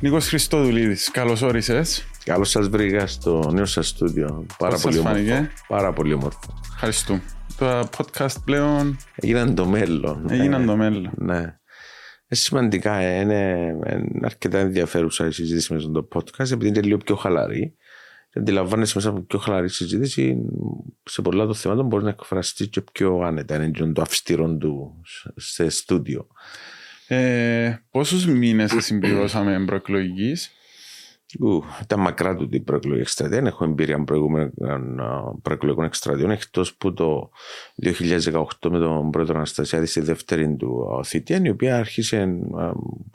Νίκος Χριστόδουλίδης, καλώς όρισες. Καλώς σας βρήκα στο νέο σας στούντιο. Πάρα Πώς πολύ σας όμορφο. φάνηκε; Πάρα πολύ όμορφο. Ευχαριστούμε. Τα podcast πλέον Έγιναν το μέλλον. έγιναν Ε, το μέλλον. Ναι. Ε, σημαντικά, ε, είναι, είναι αρκετά ενδιαφέρουσα η συζήτηση μέσα στο podcast επειδή είναι λίγο πιο χαλαρή. Και αντιλαμβάνεσαι μέσα από πιο χαλαρή συζήτηση σε πολλά των θεμάτων μπορείς να εκφραστείς και πιο άνετα. Είναι και το αυστηρό του σε στούντιο. Ε, πόσους μήνες συμπληρώσαμε προεκλογικής. Ου, ήταν μακρά του την προεκλογική εκστρατεία. Δεν έχω εμπειρία προηγούμενων προεκλογικών εκστρατείων εκτός που το 2018 με τον πρόεδρο Αναστασιάδης στη δεύτερη του θητεία, η οποία άρχισε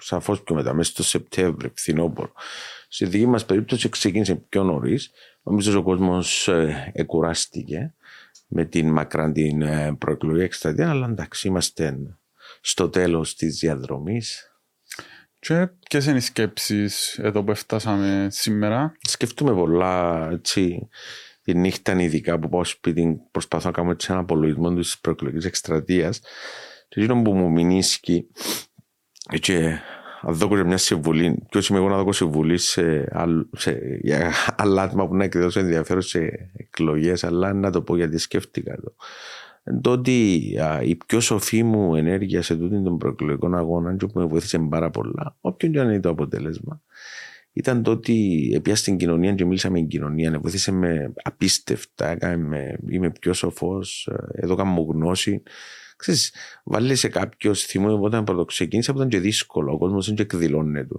σαφώς πιο μετά, μέσα στο Σεπτέμβριο, φθινόπωρο. Στη δική μας περίπτωση ξεκίνησε πιο νωρίς. Νομίζω ότι ο κόσμος εκουράστηκε με την μακρά την ε, προεκλογική εκστρατεία, αλλά εντάξει, είμαστε στο τέλος της διαδρομής. Και ποιες είναι οι σκέψεις εδώ που φτάσαμε σήμερα; σκεφτούμε πολλά έτσι, τη νύχτα ειδικά που πάω σπίτι προσπαθώ να κάνω έτσι ένα απολογισμό της προεκλογικής εκστρατείας. Και εκείνο που μου μηνύσκει και αν δω και μια συμβουλή, ποιο είμαι εγώ να δω συμβουλή σε, άλλ- σε, για άλλα άτομα που να εκδηλώσουν ενδιαφέρον σε εκλογές, αλλά να το πω γιατί σκέφτηκα το. Το ότι α, η πιο σοφή μου ενέργεια σε τούτην των προεκλογικών αγώνων και που με βοήθησε πάρα πολλά, όποιον και αν είναι το αποτέλεσμα, ήταν το ότι πια στην κοινωνία και μίλησα με την κοινωνία, ναι, βοήθησε με απίστευτα, έκανε με, είμαι πιο σοφός, ε, εδώ κάνω μου γνώση. Ξέρεις, βάλει σε κάποιο θυμό όταν πρώτο ξεκίνησα που ήταν και δύσκολο, ο κόσμος δεν και εκδηλώνεται.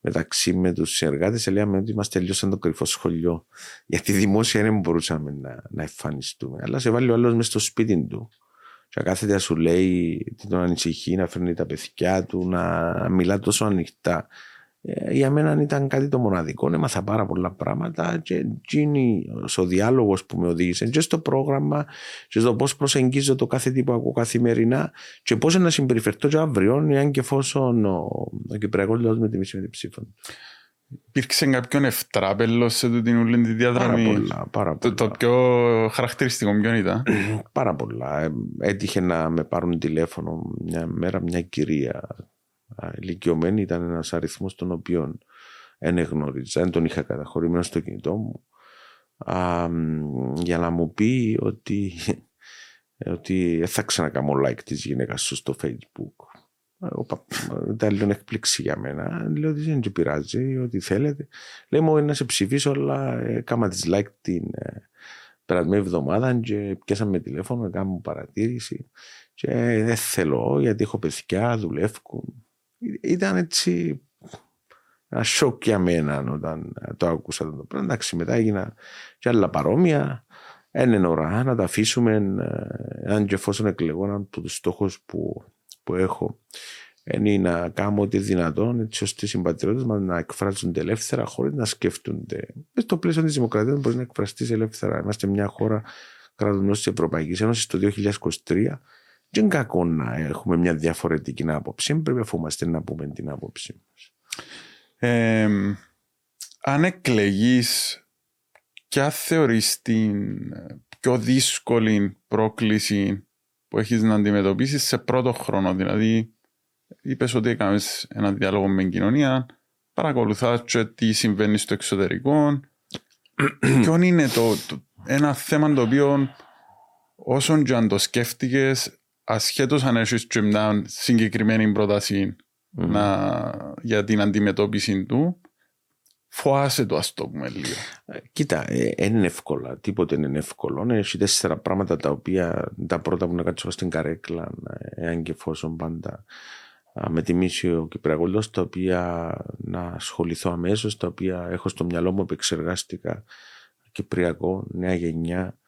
Μεταξύ με τους συνεργάτες λέγαμε ότι είμαστε λίγο σαν το κρυφό σχολείο, γιατί δημόσια δεν μπορούσαμε να, να εμφανιστούμε. Αλλά σε βάλει ο άλλος μέσα στο σπίτι του. Και κάθεται να σου λέει τι τον ανησυχεί, να φέρνει τα παιδιά του, να μιλά τόσο ανοιχτά. Ε, για μένα ήταν κάτι το μοναδικό. Έμαθα πάρα πολλά πράγματα και εκείνη ο διάλογος που με οδήγησε και στο πρόγραμμα και στο πώς προσεγγίζω το κάθε τι που ακούω καθημερινά και πώς να συμπεριφερθώ και αύριο, εάν και εφόσον ο, ο Κυπριακός λαός με τιμήσει με την ψήφο. του. Υπήρξε κάποιον ευτράπελος σε τούτη όλη τη Πάρα διαδρομή. πολλά. Πάρα Το, πολλά. το πιο χαρακτηριστικό ποιον ήταν; Πάρα πολλά. Ε, Έτυχε να με πάρουν τηλέφωνο μια μέρα μια κυρία α, ηλικιωμένη. Ήταν ένας αριθμός τον οποίο δεν γνώριζα. Δεν τον είχα καταχωρημένο στο κινητό μου. Α, μ, για να μου πει ότι, ότι δεν θα ξανακάμω like της γυναίκας σου στο facebook. Ο πα- Ήταν λίγο έκπληξη για μένα. Λέω ότι δεν του πειράζει, ό,τι θέλετε. Λέει μου να σε ψηφίσω, αλλά ε, κάμα της like την ε, περασμένη εβδομάδα και πιάσαμε τηλέφωνο, έκανα μου παρατήρηση και ε, δεν θέλω γιατί έχω παιδιά, δουλεύουν. Ή- Ήταν έτσι ένα σοκ για μένα όταν ε, το άκουσα το πράγμα. Εντάξει, μετά έγινα και άλλα παρόμοια. Δεν είναι ώρα να τα αφήσουμε, ε, αν και εφόσον εκλεγώ έναν από τους στόχους που, που έχω είναι να κάνω ό,τι δυνατόν έτσι ώστε οι συμπατριώτες μας να εκφράζονται ελεύθερα χωρίς να σκέφτονται. Μες στο πλαίσιο της δημοκρατίας μπορείς να εκφραστείς ελεύθερα. Είμαστε μια χώρα κράτους της Ευρωπαϊκής Ένωσης το 2023 και είναι κακό να έχουμε μια διαφορετική άποψη. Δεν πρέπει αφού είμαστε να πούμε την άποψη μας. Ε, αν εκλεγείς, ποια θεωρείς την πιο δύσκολη πρόκληση που έχεις να αντιμετωπίσεις σε πρώτο χρόνο. Δηλαδή, είπες ότι έκανες ένα διάλογο με την κοινωνία, παρακολουθάς και τι συμβαίνει στο εξωτερικό. Ποιον είναι το, το- ένα θέμα το οποίο όσον και αν το σκέφτηκες, ασχέτως αν έχεις και μια συγκεκριμένη πρόταση να, για την αντιμετώπιση του, φοάσαι το ας το πούμε λίγο. Ε, Κοίτα, ε, δεν είναι εύκολα. Τίποτε δεν είναι εύκολο. Έχεις τέσσερα πράγματα τα οποία τα πρώτα που να κάτσω στην καρέκλα, ε, εάν και εφόσον πάντα α, με τιμήσει ο Κυπριακός τα οποία να ασχοληθώ αμέσως, τα οποία έχω στο μυαλό μου επεξεργάστηκα Κυπριακό, νέα γενιά,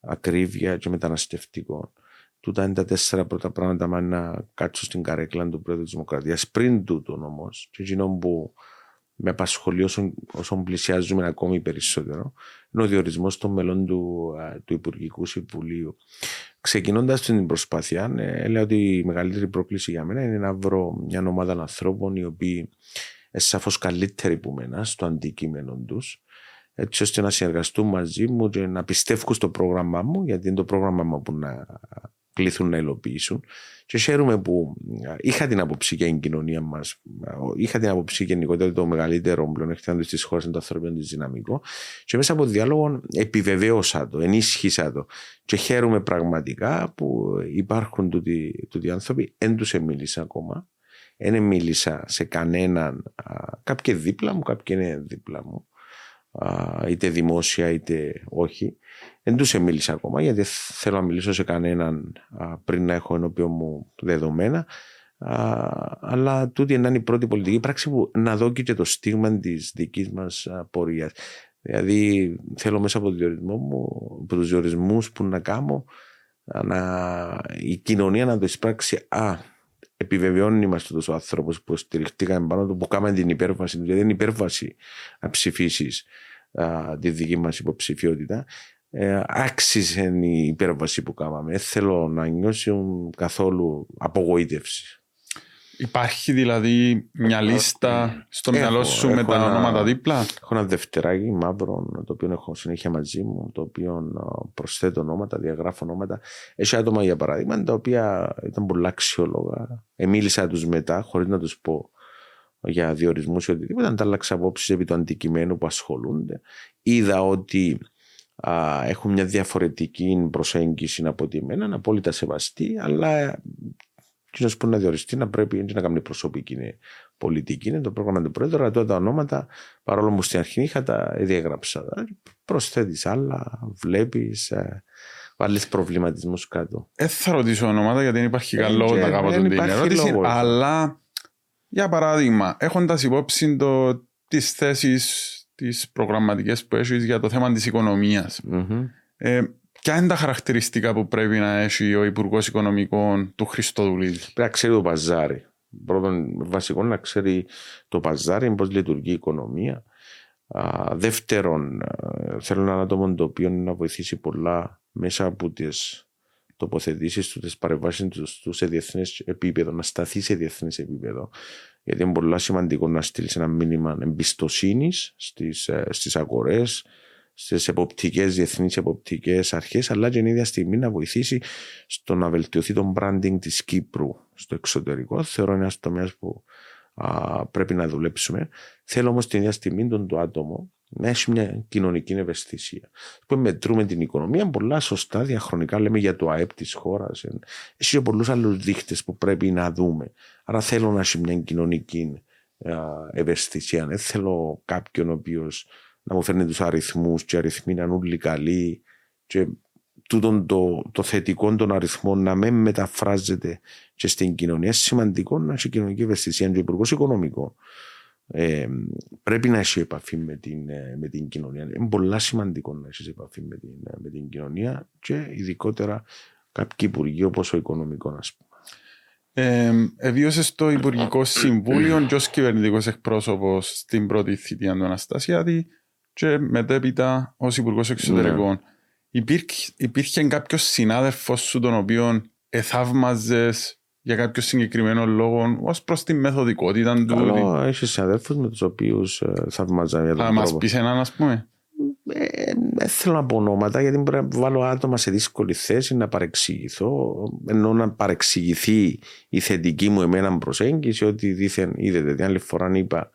ακρίβεια και μεταναστευτικό. Τούτα είναι τα τέσσερα πρώτα πράγματα μα να κάτσω στην καρέκλα του Πρόεδρου της Δημοκρατίας. Πριν τούτον όμως, και εκείνο που με απασχολεί όσο, όσο πλησιάζουμε ακόμη περισσότερο, είναι ο διορισμός των μελών του, α, του Υπουργικού Συμβουλίου. Ξεκινώντας την προσπάθεια, ε, έλεγα ότι η μεγαλύτερη πρόκληση για μένα είναι να βρω μια ομάδα ανθρώπων οι οποίοι είναι σαφώς καλύτεροι που μένα στο αντικείμενο τους, έτσι ώστε να συνεργαστούν μαζί μου και να πιστεύουν στο πρόγραμμά μου, γιατί είναι το πρόγραμμα μου που να κληθούν να υλοποιήσουν. Και χαίρομαι που είχα την άποψη για την κοινωνία μας. Είχα την άποψη γενικότερα ότι το μεγαλύτερο πλεονέκτημα τη χώρα είναι το ανθρώπινο της δυναμικό. Και μέσα από διάλογο επιβεβαίωσα το, ενίσχυσα το. Και χαίρομαι πραγματικά που υπάρχουν τούτοι, τούτοι άνθρωποι. Δεν τους μίλησα ακόμα. Δεν μίλησα σε κανέναν. Κάποιοι δίπλα μου, κάποιοι είναι δίπλα μου. Είτε δημόσια είτε όχι. Δεν του μίλησα ακόμα γιατί θέλω να μιλήσω σε κανέναν πριν να έχω ενώπιον μου δεδομένα. αλλά τούτη είναι η πρώτη πολιτική πράξη που να δω και το στίγμα της δικής μας πορείας. Δηλαδή θέλω μέσα από, το διορισμό μου, από τους διορισμούς που να κάνω να, η κοινωνία να το εισπράξει α, επιβεβαιώνει μας του άνθρωπος που στηριχτήκαν πάνω του, που κάναμε την υπέρβαση, δηλαδή είναι υπέρβαση να ψηφίσεις τη δική μας υποψηφιότητα ε, άξιζε η υπέρβαση που κάναμε. Δεν θέλω να νιώσουν καθόλου απογοήτευση. Υπάρχει δηλαδή μια λίστα στο μυαλό σου με τα ονόματα δίπλα; Έχω ένα δευτεράκι μαύρο το οποίο έχω συνέχεια μαζί μου, το οποίο προσθέτω ονόματα, διαγράφω ονόματα. Έχει άτομα για παράδειγμα τα οποία ήταν πολλά αξιόλογα. Εμίλησα τους μετά χωρίς να τους πω για διορισμούς ή οτιδήποτε. Αντάλλαξα απόψεις επί του αντικειμένου που ασχολούνται. Είδα ότι α, έχουν μια διαφορετική προσέγγιση από ότι εμένα, απόλυτα σεβαστή, αλλά κοινό που να διοριστεί να πρέπει να κάνει προσωπική είναι πολιτική, είναι το πρόγραμμα του Πρόεδρου, αλλά τα ονόματα, παρόλο που στην αρχή είχα τα διέγραψα. Προσθέτεις άλλα, βλέπεις, ε, βάλεις προβληματισμούς κάτω. Δεν θα ρωτήσω ονόματα γιατί δεν υπάρχει ε, καλό να κάνω την ερώτηση, αλλά για παράδειγμα, έχοντας υπόψη το, τις θέσεις τις προγραμματικές που έχεις για το θέμα της οικονομίας. Mm-hmm. Ε, ποια είναι τα χαρακτηριστικά που πρέπει να έχει ο Υπουργός Οικονομικών του Χριστοδουλίδη. Πρέπει να ξέρει το παζάρι. Πρώτον, βασικό να ξέρει το παζάρι, πώς λειτουργεί η οικονομία. Α, δεύτερον, θέλω ένα άτομο το οποίο να βοηθήσει πολλά μέσα από τις τοποθετήσεις του, τις παρεμβάσεις του σε διεθνές επίπεδο, να σταθεί σε διεθνές επίπεδο γιατί είναι πολύ σημαντικό να στείλεις ένα μήνυμα εμπιστοσύνης στις στις ε, αγορές, στις εποπτικές, διεθνείς εποπτικές αρχές, αλλά και την ίδια στιγμή να βοηθήσει στο να βελτιωθεί το branding της Κύπρου στο εξωτερικό. Θεωρώ ένας τομέας που α, πρέπει να δουλέψουμε. Θέλω όμως την ίδια στιγμή τον το άτομο να έχει μια κοινωνική ευαισθησία. Που μετρούμε την οικονομία, πολλά σωστά διαχρονικά λέμε για το ΑΕΠ της χώρας. Έχει και πολλούς άλλους δείχτες που πρέπει να δούμε. Άρα θέλω να έχει μια κοινωνική ευαισθησία. Δεν θέλω κάποιον ο οποίος να μου φέρνει τους αριθμούς και οι αριθμοί να είναι όλοι καλοί και τούτον το, το θετικό των αριθμών να μην μεταφράζεται και στην κοινωνία. Είναι σημαντικό να έχει κοινωνική ευαισθησία. Και ο Υπουργός Οικονομικών ε, πρέπει να έχει επαφή με την, ε, με την κοινωνία. Είναι πολύ σημαντικό να έχει επαφή με την, ε, με την κοινωνία και ειδικότερα κάποιοι υπουργοί όπως ο οικονομικός, ας πούμε. Ε, εβίωσες στο Υπουργικό Συμβούλιο και ως κυβερνητικός εκπρόσωπος στην πρώτη θητεία του Αναστασιάδη και μετέπειτα ως Υπουργός Εξωτερικών. Ναι. Υπήρχε, υπήρχε κάποιος συνάδελφος σου τον οποίο εθαύμαζες για κάποιο συγκεκριμένο λόγο ως προς τη μεθοδικότητα του. Καλό, έχεις συναδέλφους με τους οποίους ε, θαυμάζα για τον Θα μας πεις έναν, ας πούμε. Ε, δεν θέλω να πω ονόματα γιατί μπορεί να βάλω άτομα σε δύσκολη θέση να παρεξηγηθώ ενώ να παρεξηγηθεί η θετική μου εμένα προσέγγιση ότι δίθεν είδετε την άλλη φορά είπα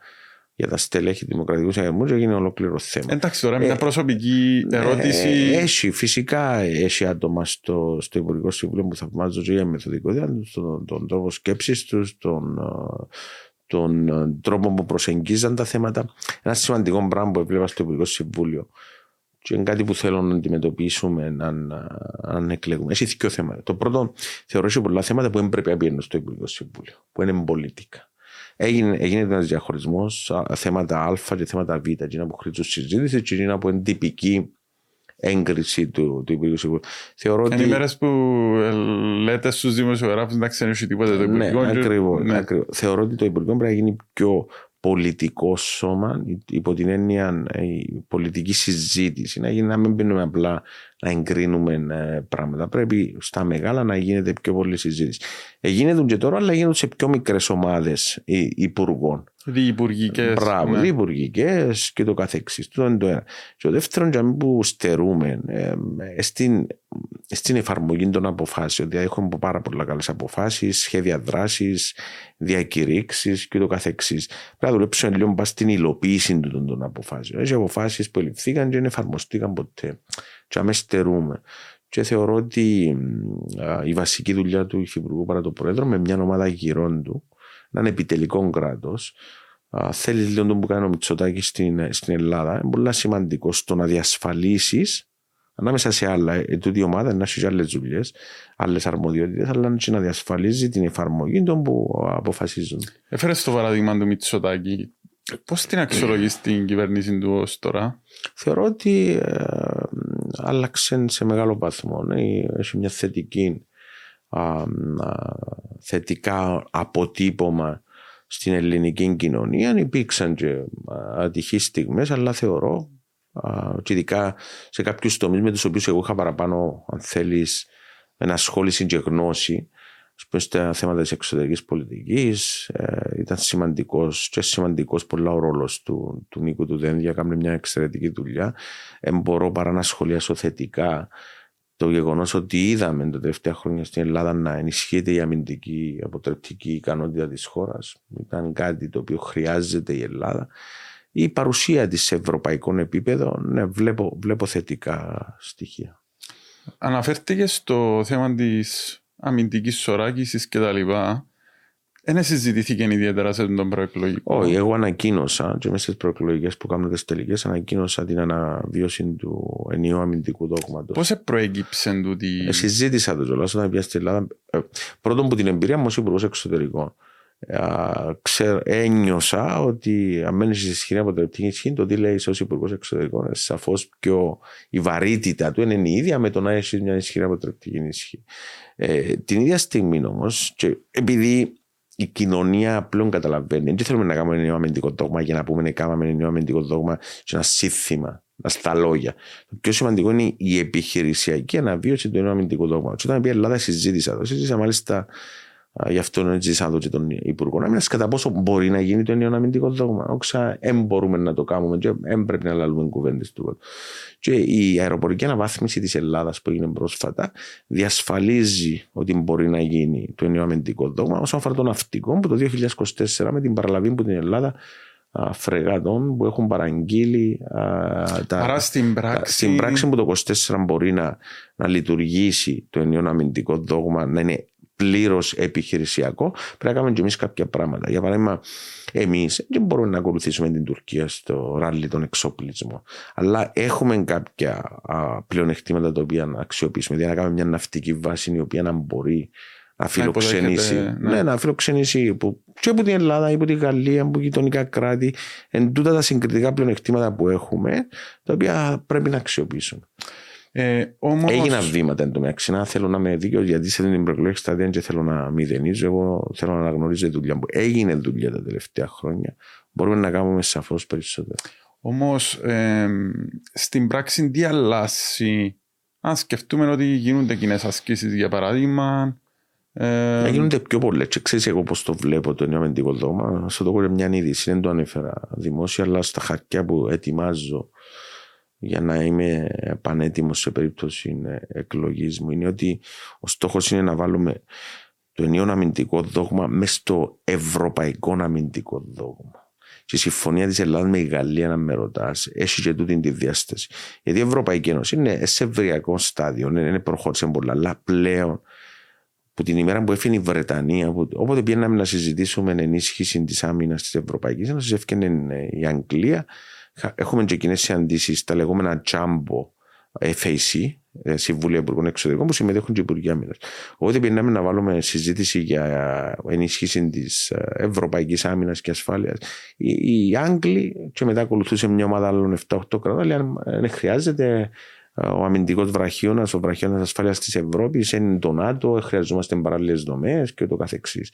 για τα στελέχη δημοκρατικού συναγερμού έγινε ολόκληρο θέμα. Εντάξει, τώρα μια ε, προσωπική ερώτηση. Ε, έχει, φυσικά έχει άτομα στο, στο Υπουργικό Συμβούλιο που θαυμάζω για μεθοδικότητα, τον, τον τρόπο σκέψης τους, τον, τον τρόπο που προσεγγίζαν τα θέματα. Ένα σημαντικό πράγμα που έβλεπα στο Υπουργικό Συμβούλιο και είναι κάτι που θέλω να αντιμετωπίσουμε αν, αν εκλεγούμε. Έχει δύο θέματα. Το πρώτο, θεωρώ ότι πολλά θέματα που δεν πρέπει να πηγαίνουν στο Υπουργικό Συμβούλιο, που είναι πολιτικά. Έγινε, έγινε ένας διαχωρισμός θέματα Α και θέματα Β, εκείνα που χρήζουν συζήτηση και εκείνα που είναι τυπική έγκριση του, του Υπουργείου Συμβουλίου. Θεωρώ ότι... Είναι οι μέρες που ε, λέτε στους δημοσιογράφους να ξέρει τίποτα το ναι, Υπουργείο. Ναι, ακριβώς, ναι. ακριβώς. Θεωρώ ότι το Υπουργείο πρέπει να γίνει πιο πολιτικό σώμα, υπό την έννοια ε, η πολιτική συζήτηση, να, γίνει, να μην μπαίνουμε απλά να εγκρίνουμε ε, πράγματα. Πρέπει στα μεγάλα να γίνεται πιο πολύ συζήτηση. Γίνεται και τώρα, αλλά γίνονται σε πιο μικρές ομάδες υπουργών. Διυπουργικέ. Μπράβο, ναι. διυπουργικέ και το καθεξής. Το είναι το ένα. Και το δεύτερο, για που στερούμε, ε, στην στην εφαρμογή των αποφάσεων. Δηλαδή, έχουμε πάρα πολλά καλές αποφάσεις, σχέδια δράσης, διακηρύξεις και το καθεξής. Πρέπει να δουλέψουμε λίγο πα στην υλοποίηση των, των αποφάσεων. Έχει αποφάσεις που ληφθήκαν και δεν εφαρμοστήκαν ποτέ. Και αμέστερούμε. Και θεωρώ ότι η βασική δουλειά του Υφυπουργού παρά το Πρόεδρο με μια ομάδα γυρών του, έναν επιτελικό κράτος, θέλει λίγο τον που κάνει ο Μητσοτάκη στην, στην Ελλάδα. Είναι πολύ σημαντικό στο να διασφαλίσεις ανάμεσα σε άλλα, ε, τούτη ομάδα να έχεις άλλες δουλειές, άλλες αρμοδιότητες, αλλά και να διασφαλίζει την εφαρμογή των που αποφασίζουν. Έφερες το παράδειγμα του Μητσοτάκη. Πώς την αξιολογείς την κυβέρνηση του ως τώρα, Θεωρώ ότι ε, άλλαξε σε μεγάλο βαθμό. Ναι. Έχει μια θετική, α, θετικά αποτύπωμα στην ελληνική κοινωνία. Υπήρξαν και ατυχείς στιγμές, αλλά θεωρώ και ειδικά σε κάποιους τομείς με τους οποίους εγώ είχα παραπάνω, αν θέλεις, ενασχόληση και γνώση. Πούμε, στα θέματα της εξωτερικής πολιτικής, ε, ήταν σημαντικός και σημαντικός πολλά ο ρόλος του, του Νίκου του Δένδια. Κάνει μια εξαιρετική δουλειά. Ε, μπορώ παρά να σχολιάσω θετικά το γεγονός ότι είδαμε τα τελευταία χρόνια στην Ελλάδα να ενισχύεται η αμυντική αποτρεπτική ικανότητα της χώρας. Ήταν κάτι το οποίο χρειάζεται η Ελλάδα η παρουσία της σε ευρωπαϊκό επίπεδο, ναι, βλέπω, βλέπω θετικά στοιχεία. Αναφέρθηκες στο θέμα της αμυντικής σωράκισης και τα λοιπά. Δεν συζητήθηκε ιδιαίτερα σε τον προεκλογικό. Όχι, εγώ ανακοίνωσα και μέσα στις προεκλογικές που κάνουν τις τελικές, ανακοίνωσα την αναβίωση του ενιαίου αμυντικού δόγματος. Πώς προέκυψε τούτη. Ε, συζήτησα το κιόλας όταν πήγα στην Ελλάδα. Ε, πρώτον που την εμπειρία μου ω υπουργός εξωτερικών ένιωσα ότι αν μένει ισχυρή αποτρεπτική ισχύ, το τι λέει ως Υπουργός Εξωτερικών σαφώς πιο η βαρύτητα του είναι η ίδια με το να έχεις μια ισχυρή αποτρεπτική ισχύ. Ε, την ίδια στιγμή όμως, επειδή η κοινωνία πλέον καταλαβαίνει, δεν θέλουμε να κάνουμε ένα νέο αμυντικό δόγμα για να πούμε να κάνουμε ένα νέο αμυντικό δόγμα σε ένα σύνθημα στα λόγια. Το πιο σημαντικό είναι η επιχειρησιακή αναβίωση του νέου αμυντικού δόγμα. Όταν η Ελλάδα συζήτησα το, συζήτησα μάλιστα Γι' αυτό ζήσαμε εδώ και τον Υπουργό Άμυνα κατά πόσο μπορεί να γίνει το ενιαίο αμυντικό δόγμα. Όξα δεν μπορούμε να το κάνουμε, δεν πρέπει να λάβουμε κουβέντες του. Και η αεροπορική αναβάθμιση της Ελλάδας που έγινε πρόσφατα διασφαλίζει ότι μπορεί να γίνει το ενιαίο αμυντικό δόγμα όσον αφορά το ναυτικό που το 2024 με την παραλαβή που την Ελλάδα φρεγάτων που έχουν παραγγείλει τα, Άρα στην πράξη... στην πράξη που το 24 μπορεί να, να λειτουργήσει το ενιαίο αμυντικό δόγμα να είναι πλήρως επιχειρησιακό, πρέπει να κάνουμε και εμείς κάποια πράγματα. Για παράδειγμα, εμείς δεν μπορούμε να ακολουθήσουμε την Τουρκία στο ράλι των εξοπλισμών. Αλλά έχουμε κάποια πλεονεκτήματα τα οποία να αξιοποιήσουμε. Δηλαδή, να κάνουμε μια ναυτική βάση η οποία να μπορεί να φιλοξενήσει. Ναι. ναι, να φιλοξενήσει που, και από την Ελλάδα, από την Γαλλία, από γειτονικά κράτη. Εν τούτα τα συγκριτικά πλεονεκτήματα που έχουμε, τα οποία πρέπει να αξιοποιήσουμε. Ε, όμως... Έγιναν βήματα εν τω μεταξύ. Να θέλω να είμαι δίκαιος γιατί σε την προεκλογική σταδία και θέλω να μηδενίζω. Εγώ θέλω να αναγνωρίζω τη δουλειά που έγινε δουλειά τα τελευταία χρόνια. Μπορούμε να κάνουμε σαφώς περισσότερο. Όμως ε, στην πράξη τι αλλάζει, αν σκεφτούμε ότι γίνονται κοινές ασκήσεις για παράδειγμα. Ε, να γίνονται πιο πολλές. Και ξέρεις εγώ πώς το βλέπω το νέο αμυντικό δόγμα. Στο το μια είδηση, δεν το ανέφερα δημόσια, αλλά στα χαρτιά που ετοιμάζω για να είμαι πανέτοιμος σε περίπτωση εκλογής μου είναι ότι ο στόχος είναι να βάλουμε το ενιαίο αμυντικό δόγμα μέσα στο ευρωπαϊκό αμυντικό δόγμα. Και η συμφωνία της Ελλάδας με η Γαλλία, να με ρωτάς, έχει και τούτη τη διάσταση. Γιατί η Ευρωπαϊκή Ένωση είναι σε ευριακό στάδιο, είναι προχώρησε πολλά, αλλά πλέον που την ημέρα που έφυγε η Βρετανία, που, όποτε πήγαμε να συζητήσουμε ενίσχυση της άμυνας της Ευρωπαϊκής Ένωσης, έφυγε η Αγγλία Έχουμε και κοινέ συναντήσει, τα λεγόμενα Jumbo FAC, ε, Συμβούλια Υπουργών Εξωτερικών, που συμμετέχουν και οι Υπουργοί Άμυνας. Οπότε πηγαίναμε να βάλουμε συζήτηση για ενίσχυση της ε, Ευρωπαϊκής Άμυνας και Ασφάλειας. Οι, οι Άγγλοι, και μετά ακολουθούσε μια ομάδα άλλων 7-8 κρατών, αν δεν χρειάζεται ε, ο αμυντικός βραχίωνας, ο βραχίωνας ασφάλειας της Ευρώπης, είναι το ΝΑΤΟ, χρειαζόμαστε παράλληλες δομές και ούτω καθεξής.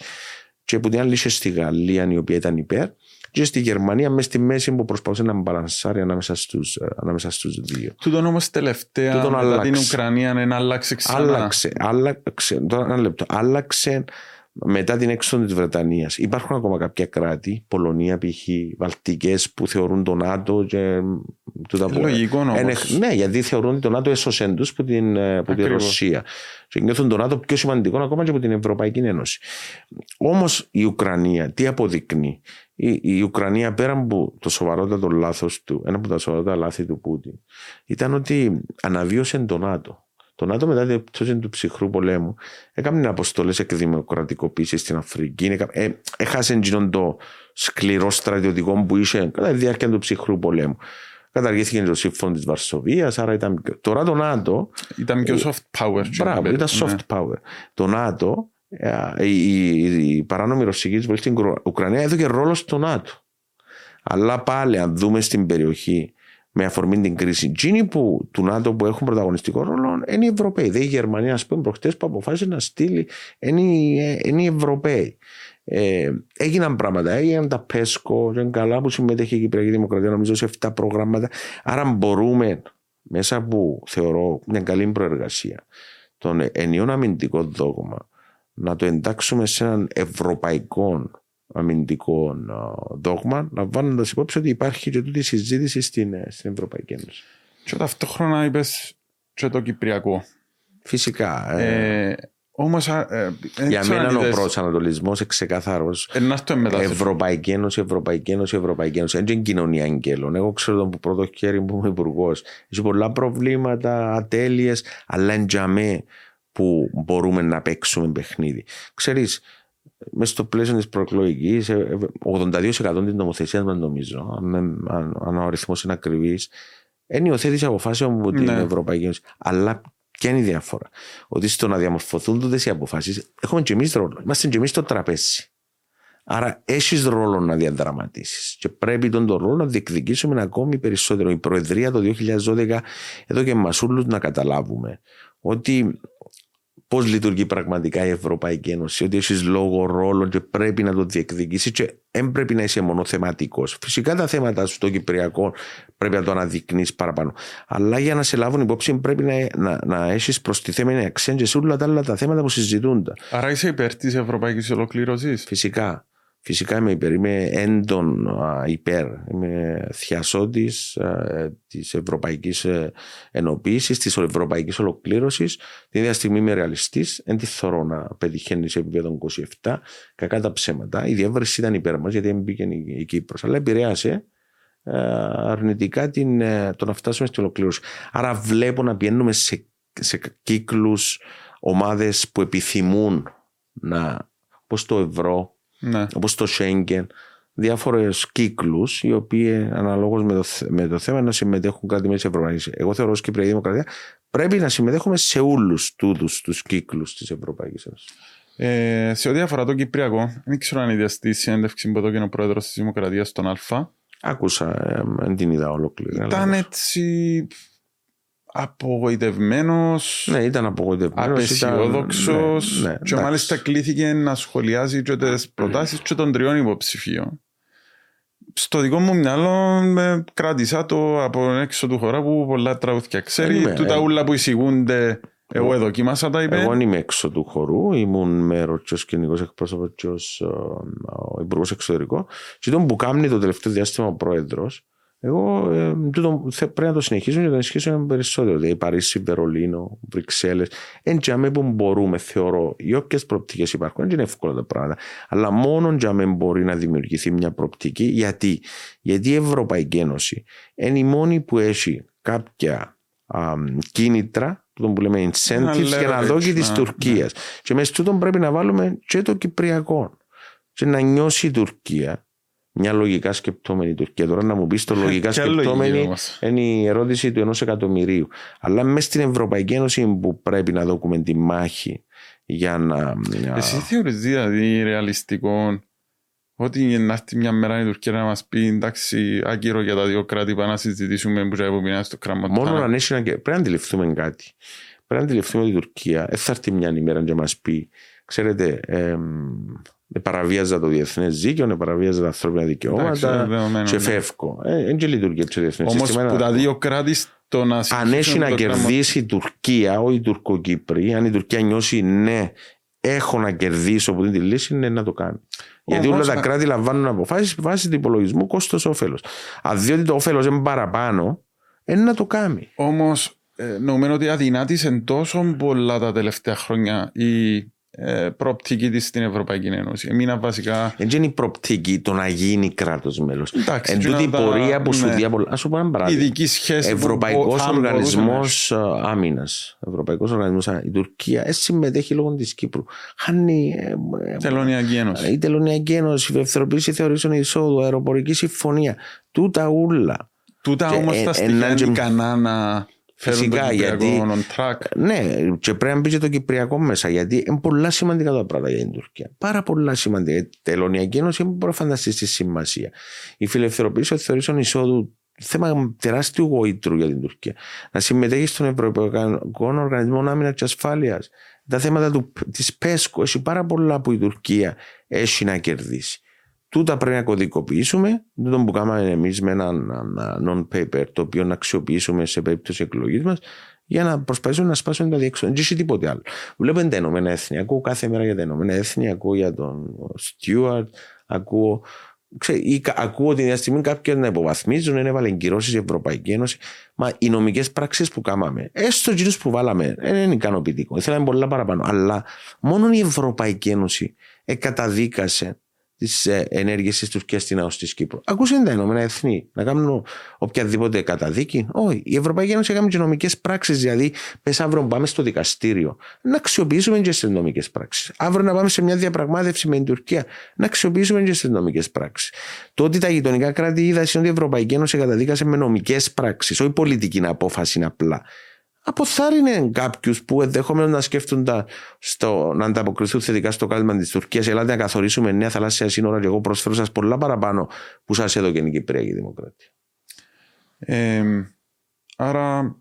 Και που την άλλη στη Γαλλία, η οποία ήταν υπέρ, και στη Γερμανία μες στη μέση που προσπαθούσε να μπαλανσάρει ανάμεσα στους, ε, ανάμεσα στους δύο. Τούτον όμως τελευταία Τούτον μετά την Ουκρανία να άλλαξε ξανά. Άλλαξε, άλλαξε, τώρα ένα λεπτό, άλλαξε μετά την έξοδο της Βρετανίας. Υπάρχουν ακόμα κάποια κράτη, Πολωνία π.χ., Βαλτικές, που θεωρούν το ΝΑΤΟ. Και, τούτα που, Λογικό όμως. Ναι, γιατί θεωρούν ότι το ΝΑΤΟ έσωσε του από την, από τη Ρωσία. Και νιώθουν το ΝΑΤΟ πιο σημαντικό ακόμα και από την Ευρωπαϊκή Ένωση. Όμως η Ουκρανία τι αποδεικνύει; Η, η Ουκρανία πέρα από το σοβαρότατο λάθος του, ένα από τα σοβαρότατα λάθη του Πούτιν, ήταν ότι αναβίωσε το ΝΑΤΟ. Το ΝΑΤΟ μετά την πτώση του ψυχρού πολέμου έκανε αποστολές εκδημοκρατικοποίηση στην Αφρική. Ε, έχασε το σκληρό στρατιωτικό που είχε κατά τη διάρκεια του ψυχρού πολέμου. Καταργήθηκε το σύμφωνο της Βαρσοβίας, άρα ήταν. Τώρα το ΝΑΤΟ. Ήταν πιο soft power. Μπράβο, ήταν soft ναι. power. Το ΝΑΤΟ, ε, η, η, η παράνομη ρωσική εισβολή στην Ουκρανία έδωκε ρόλο στο ΝΑΤΟ. Αλλά πάλι, αν δούμε στην περιοχή με αφορμή την κρίση. Τζίνοι που, του ΝΑΤΟ που έχουν πρωταγωνιστικό ρόλο είναι οι Ευρωπαίοι. Δεν η Γερμανία, ας πούμε, προχτές που αποφάσισε να στείλει, είναι, είναι οι Ευρωπαίοι. Ε, έγιναν πράγματα, έγιναν τα ΠΕΣΚΟ, είναι καλά που συμμετέχει η Κυπριακή Δημοκρατία, νομίζω σε 7 προγράμματα. Άρα μπορούμε μέσα από θεωρώ μια καλή προεργασία τον ενιαίο αμυντικό δόγμα να το εντάξουμε σε έναν ευρωπαϊκό αμυντικό δόγμα, λαμβάνοντας υπόψη ότι υπάρχει και τούτη συζήτηση στην, ε, στην Ευρωπαϊκή Ένωση. Και ταυτόχρονα είπες και το Κυπριακό. Φυσικά. Ε, ε, Όμως. Ε, για μένα ο προσανατολισμός είναι ξεκάθαρος. Ευρωπαϊκή Ένωση, Ευρωπαϊκή Ένωση, Ευρωπαϊκή Ένωση. Δεν είναι κοινωνία αγγέλων. Εγώ ξέρω τον πρώτο χέρι που είμαι υπουργός. Έχει πολλά προβλήματα, ατέλειες, αλλά εντιαμέ που μπορούμε να παίξουμε παιχνίδι. Ξέρεις, μέσα στο πλαίσιο της προεκλογικής, 82% τη νομοθεσία μας νομίζω, αν, αν, αν ο αριθμός είναι ακριβής, είναι υιοθέτηση αποφάσεων από την ναι. Ευρωπαϊκή Ένωση. Αλλά ποια είναι η διαφορά; Ότι στο να διαμορφωθούν τούτες οι αποφάσεις, έχουμε και εμείς ρόλο. Είμαστε και εμείς στο τραπέζι. Άρα έχεις ρόλο να διαδραματίσεις. Και πρέπει τον, τον ρόλο να διεκδικήσουμε ακόμη περισσότερο. Η Προεδρία το 2012 εδώ και μασούλους να καταλάβουμε ότι πώς λειτουργεί πραγματικά η Ευρωπαϊκή Ένωση, ότι έχεις λόγο, ρόλο και πρέπει να το διεκδικήσεις και δεν πρέπει να είσαι μόνο θεματικός. Φυσικά τα θέματα στο Κυπριακό πρέπει να το αναδεικνύει παραπάνω. Αλλά για να σε λάβουν υπόψη πρέπει να, να, να έχεις προστιθέμενη αξία και σε όλα τα άλλα τα θέματα που συζητούνται. Άρα είσαι υπέρ της ευρωπαϊκής ολοκλήρωσης; Φυσικά. Φυσικά είμαι υπέρ, είμαι έντον υπέρ. Είμαι θειασότης της ευρωπαϊκής ε, ενοποίησης, της ευρωπαϊκής ολοκλήρωσης. Την ίδια στιγμή είμαι ρεαλιστής, δεν τη θεωρώ να πετυχαίνει σε επίπεδο 27. Κακά τα ψέματα. Η διεύρυνση ήταν υπέρ μας γιατί δεν μπήκε η Κύπρος, αλλά επηρέασε ε, αρνητικά την, ε, το να φτάσουμε στην ολοκλήρωση. Άρα βλέπω να πηγαίνουμε σε, σε κύκλους ομάδες που επιθυμούν να, όπως το ευρώ, ναι. όπως το Schengen, διάφορες κύκλους οι οποίοι αναλόγως με, το, με το θέμα να συμμετέχουν κάτι μέσα Ευρωπαϊκής. Εγώ θεωρώ ως Κυπριακή Δημοκρατία πρέπει να συμμετέχουμε σε όλους τούτους τους κύκλους της Ευρωπαϊκής Ένωσης. Ε, σε ό,τι αφορά το Κυπριακό, δεν ξέρω αν είδες στη συνέντευξη που έδωκε ο πρόεδρος της Δημοκρατίας, τον Α. Άκουσα, δεν την είδα ολόκληρη. Ήταν έτσι απογοητευμένος. Ναι, ήταν απογοητευμένος. Απεσιόδοξος. Ναι, ναι, και μάλιστα κλήθηκε να σχολιάζει και τις προτάσεις και των τριών υποψηφίων. Στο δικό μου μυαλό με κράτησα το από έξω του χώρα που πολλά τραγούδια ξέρει. Του τα ούλα που εισηγούνται. Εγώ δοκίμασα τα είπε. Εγώ είμαι έξω του χορού. Ήμουν μέρο και ω κοινικός εκπρόσωπος και ως υπουργός εξωτερικό. Και τον που κάνει το τελευταίο διάστημα ο πρόεδρος εγώ ε, τούτο, πρέπει να το συνεχίσουμε και να το ενισχύσουμε περισσότερο. Δηλαδή, Παρίσι, Βερολίνο, Βρυξέλλες. Εν που μπορούμε, θεωρώ, οι όποιες προοπτικές υπάρχουν, δεν είναι εύκολα τα πράγματα. Αλλά μόνο τζαμέ μπορεί να δημιουργηθεί μια προοπτική. Γιατί, Γιατί η Ευρωπαϊκή Ένωση είναι η μόνη που έχει κάποια α, κίνητρα που λέμε incentives για να δώσει της Τουρκίας. Και μέσα τούτο πρέπει να βάλουμε και το Κυπριακό. Και να νιώσει η Τουρκία μια λογικά σκεπτόμενη Τουρκία. Τώρα να μου πεις το λογικά σκεπτόμενη είναι η ερώτηση του ενός εκατομμυρίου. Αλλά μέσα στην Ευρωπαϊκή Ένωση που πρέπει να δούμε τη μάχη για να. Εσύ θεωρείς δηλαδή ρεαλιστικό ότι να έρθει μια μέρα η Τουρκία να μας πει εντάξει, άκυρο για τα δύο κράτη, πάμε να συζητήσουμε που θα στο κράμα Μόνο να έχει Πρέπει να αντιληφθούμε κάτι. Πρέπει να αντιληφθούμε ότι η Τουρκία δεν θα έρθει μια ημέρα να μας πει, ξέρετε, παραβίαζα το διεθνές δίκαιο, παραβίαζα τα ανθρώπινα δικαιώματα και φεύγω. Δεν και λειτουργεί έτσι το διεθνέ σύστημα. Όμω που τα δύο κράτη το να Αν έχει να κερδίσει η Τουρκία, όχι η Τουρκοκύπρη, αν η Τουρκία νιώσει ναι, έχω να κερδίσω από την τη λύση είναι να το κάνει. Γιατί όλα τα κράτη λαμβάνουν αποφάσεις βάσει του υπολογισμού κόστο-όφελο. Αν δει ότι το όφελος είναι παραπάνω, είναι να το κάνει. Όμως, ε, νομίζω ότι αδυνάτησε τόσο πολλά τα τελευταία χρόνια η ε, προοπτική της στην Ευρωπαϊκή Ένωση. Έμεινα βασικά. Δεν είναι η προοπτική το να γίνει κράτος μέλος. Εν τούτη η πορεία που σου ναι. διαβολά. Α σου πω ένα παράδειγμα. Ειδική σχέση. Ευρωπαϊκός Οργανισμός Άμυνας. Ευρωπαϊκός Οργανισμός Η Τουρκία ε, συμμετέχει λόγω της Κύπρου. Χάνει. Ε, τελωνιακή Ένωση. Η Τελωνιακή Ένωση, η ευθεροποίηση θεωρήσεων εισόδου, αεροπορική συμφωνία. Τούτα ούλα. Τούτα όμως τα στοιχεία είναι ικανά να Φυσικά γιατί. Ναι, και πρέπει να μπει και το Κυπριακό μέσα. Γιατί είναι πολλά σημαντικά τα πράγματα για την Τουρκία. Πάρα πολλά σημαντικά. Η Τελωνιακή Ένωση δεν μπορεί να φανταστεί στη σημασία. Η φιλελευθερωποίηση των θεωρήσεων εισόδου θέμα τεράστιου γοήτρου για την Τουρκία. Να συμμετέχει στον Ευρωπαϊκό Οργανισμό Άμυνας και Ασφάλειας. Τα θέματα της ΠΕΣΚΟ έχει πάρα πολλά που η Τουρκία έχει να κερδίσει. Τούτα πρέπει να κωδικοποιήσουμε. Δεν που κάναμε εμείς με ένα non-paper το οποίο να αξιοποιήσουμε σε περίπτωση εκλογής μας για να προσπαθήσουμε να σπάσουμε τα διέξοδα. Δεν έχει τίποτε άλλο. Βλέπετε τα ενωμένα έθνη. Ακούω κάθε μέρα για τα ενωμένα έθνη. Ακούω για τον Στιούαρτ. Ακούω, ή, ακούω ότι μια στιγμή κάποιοι να υποβαθμίζουν, να έβαλε εγκυρώσει η Ευρωπαϊκή Ένωση. Μα οι νομικές πράξεις που κάναμε, έστω εκείνους που βάλαμε, δεν είναι ικανοποιητικό. Θέλαμε πολλά παραπάνω. Αλλά μόνο η Ευρωπαϊκή Ένωση εκαταδίκασε τις ε, ενέργειες τη Τουρκία στην ΑΟΣ της Κύπρου. Ακούσε τα Ηνωμένα Εθνή να κάνουν οποιαδήποτε καταδίκη. Όχι. Η Ευρωπαϊκή Ένωση έκανε και νομικέ πράξεις. Δηλαδή, πες αύριο πάμε στο δικαστήριο να αξιοποιήσουμε και στις νομικές πράξεις. Αύριο να πάμε σε μια διαπραγμάτευση με την Τουρκία να αξιοποιήσουμε και στις νομικές πράξεις. Το ότι τα γειτονικά κράτη είδα είναι ότι η Ευρωπαϊκή Ένωση καταδίκασε με νομικές πράξεις, όχι πολιτική απόφαση απλά αποθάρρυνε κάποιους που ενδεχομένω να σκέφτονται στο, να ανταποκριθούν θετικά στο κάλυμα της Τουρκίας. Ελάτε να καθορίσουμε νέα θαλάσσια σύνορα και εγώ προσφέρω σας πολλά παραπάνω που σας έδωκε η Κυπριακή Δημοκρατία. Ε, άρα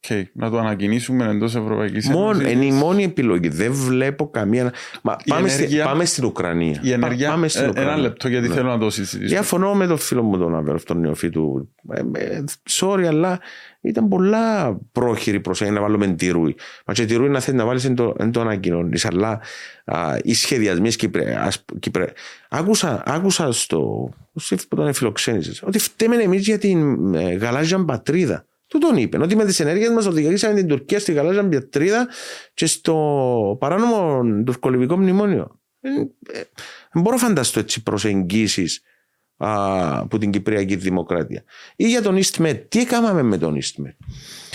Okay. Να το ανακοινήσουμε εντός Ευρωπαϊκής Ένωσης. Είναι η μόνη επιλογή. Δεν βλέπω καμία. Μα πάμε, ενέργεια... στη... πάμε στην Ουκρανία. Η ενέργεια. Πάμε στην ε, Ουκρανία. Ένα λεπτό γιατί ναι. θέλω να το συζητήσω. Διαφωνώ με τον φίλο μου τον Αβέροφ, τον νεοφύτου. Ε, ε, sorry, αλλά ήταν πολλά πρόχειρη προσέγγιση να βάλουμε τη ρούη. Μα και τη ρούη να θέλει να βάλεις δεν το ανακοινώνεις. Αλλά α, οι σχεδιασμοί Κύπρε. Άκουσα, άκουσα στο ΣΥΦ που τον φιλοξένησε ότι φταίμε εμείς για την ε, γαλάζια πατρίδα. Του τον είπε. Ότι με τις ενέργειες μας οδηγήσαμε την Τουρκία στη γαλάζια πατρίδα και στο παράνομο τουρκολιβικό μνημόνιο. Δεν ε, μπορώ να φανταστώ έτσι προσεγγίσεις από την Κυπριακή Δημοκρατία. Ή για τον Ιστμετ. Τι έκαναμε με τον Ιστμετ.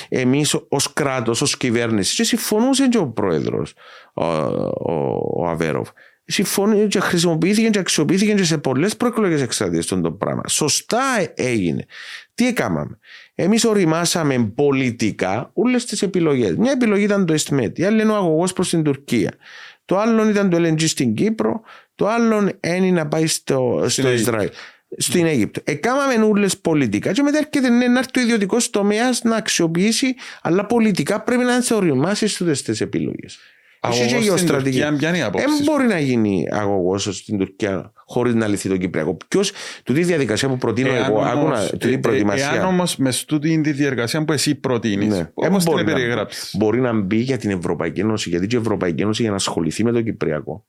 Εμείς ως κράτος, ως κυβέρνηση, και συμφωνούσε και ο πρόεδρος, ο, ο, ο Αβέροφ. Συμφωνεί και χρησιμοποιήθηκε και αξιοποιήθηκε και σε πολλές προεκλογέ εξαρτήσει αυτό το πράγμα. Σωστά έγινε. Τι έκαναμε; Εμείς οριμάσαμε πολιτικά όλες τις επιλογές. Μια επιλογή ήταν το Ιστμετ, η άλλη είναι ο αγωγός προς την Τουρκία. Το άλλο ήταν το LNG στην Κύπρο, το άλλο είναι να πάει στο, στο Ισραήλ στην Αίγυπτο. Εκάμαμε νουλε πολιτικά και μετά έρχεται ναι, να έρθει ο ιδιωτικός τομέας να αξιοποιήσει, αλλά πολιτικά πρέπει να οριμάσεις στι τις επιλογές. Εσύ και γεωστρατηγική. Δεν μπορεί να γίνει αγωγός στην Τουρκία χωρίς να λυθεί το Κυπριακό. Ποιος, τούτη διαδικασία που προτείνω εάν εγώ, άκουνα τούτη προετοιμασία. Εάν όμως με τούτη τη διαδικασία που εσύ προτείνεις, ναι. όμω την περιγράψεις. Μπορεί να μπει για την Ευρωπαϊκή Ένωση, γιατί και η Ευρωπαϊκή Ένωση για να ασχοληθεί με το Κυπριακό.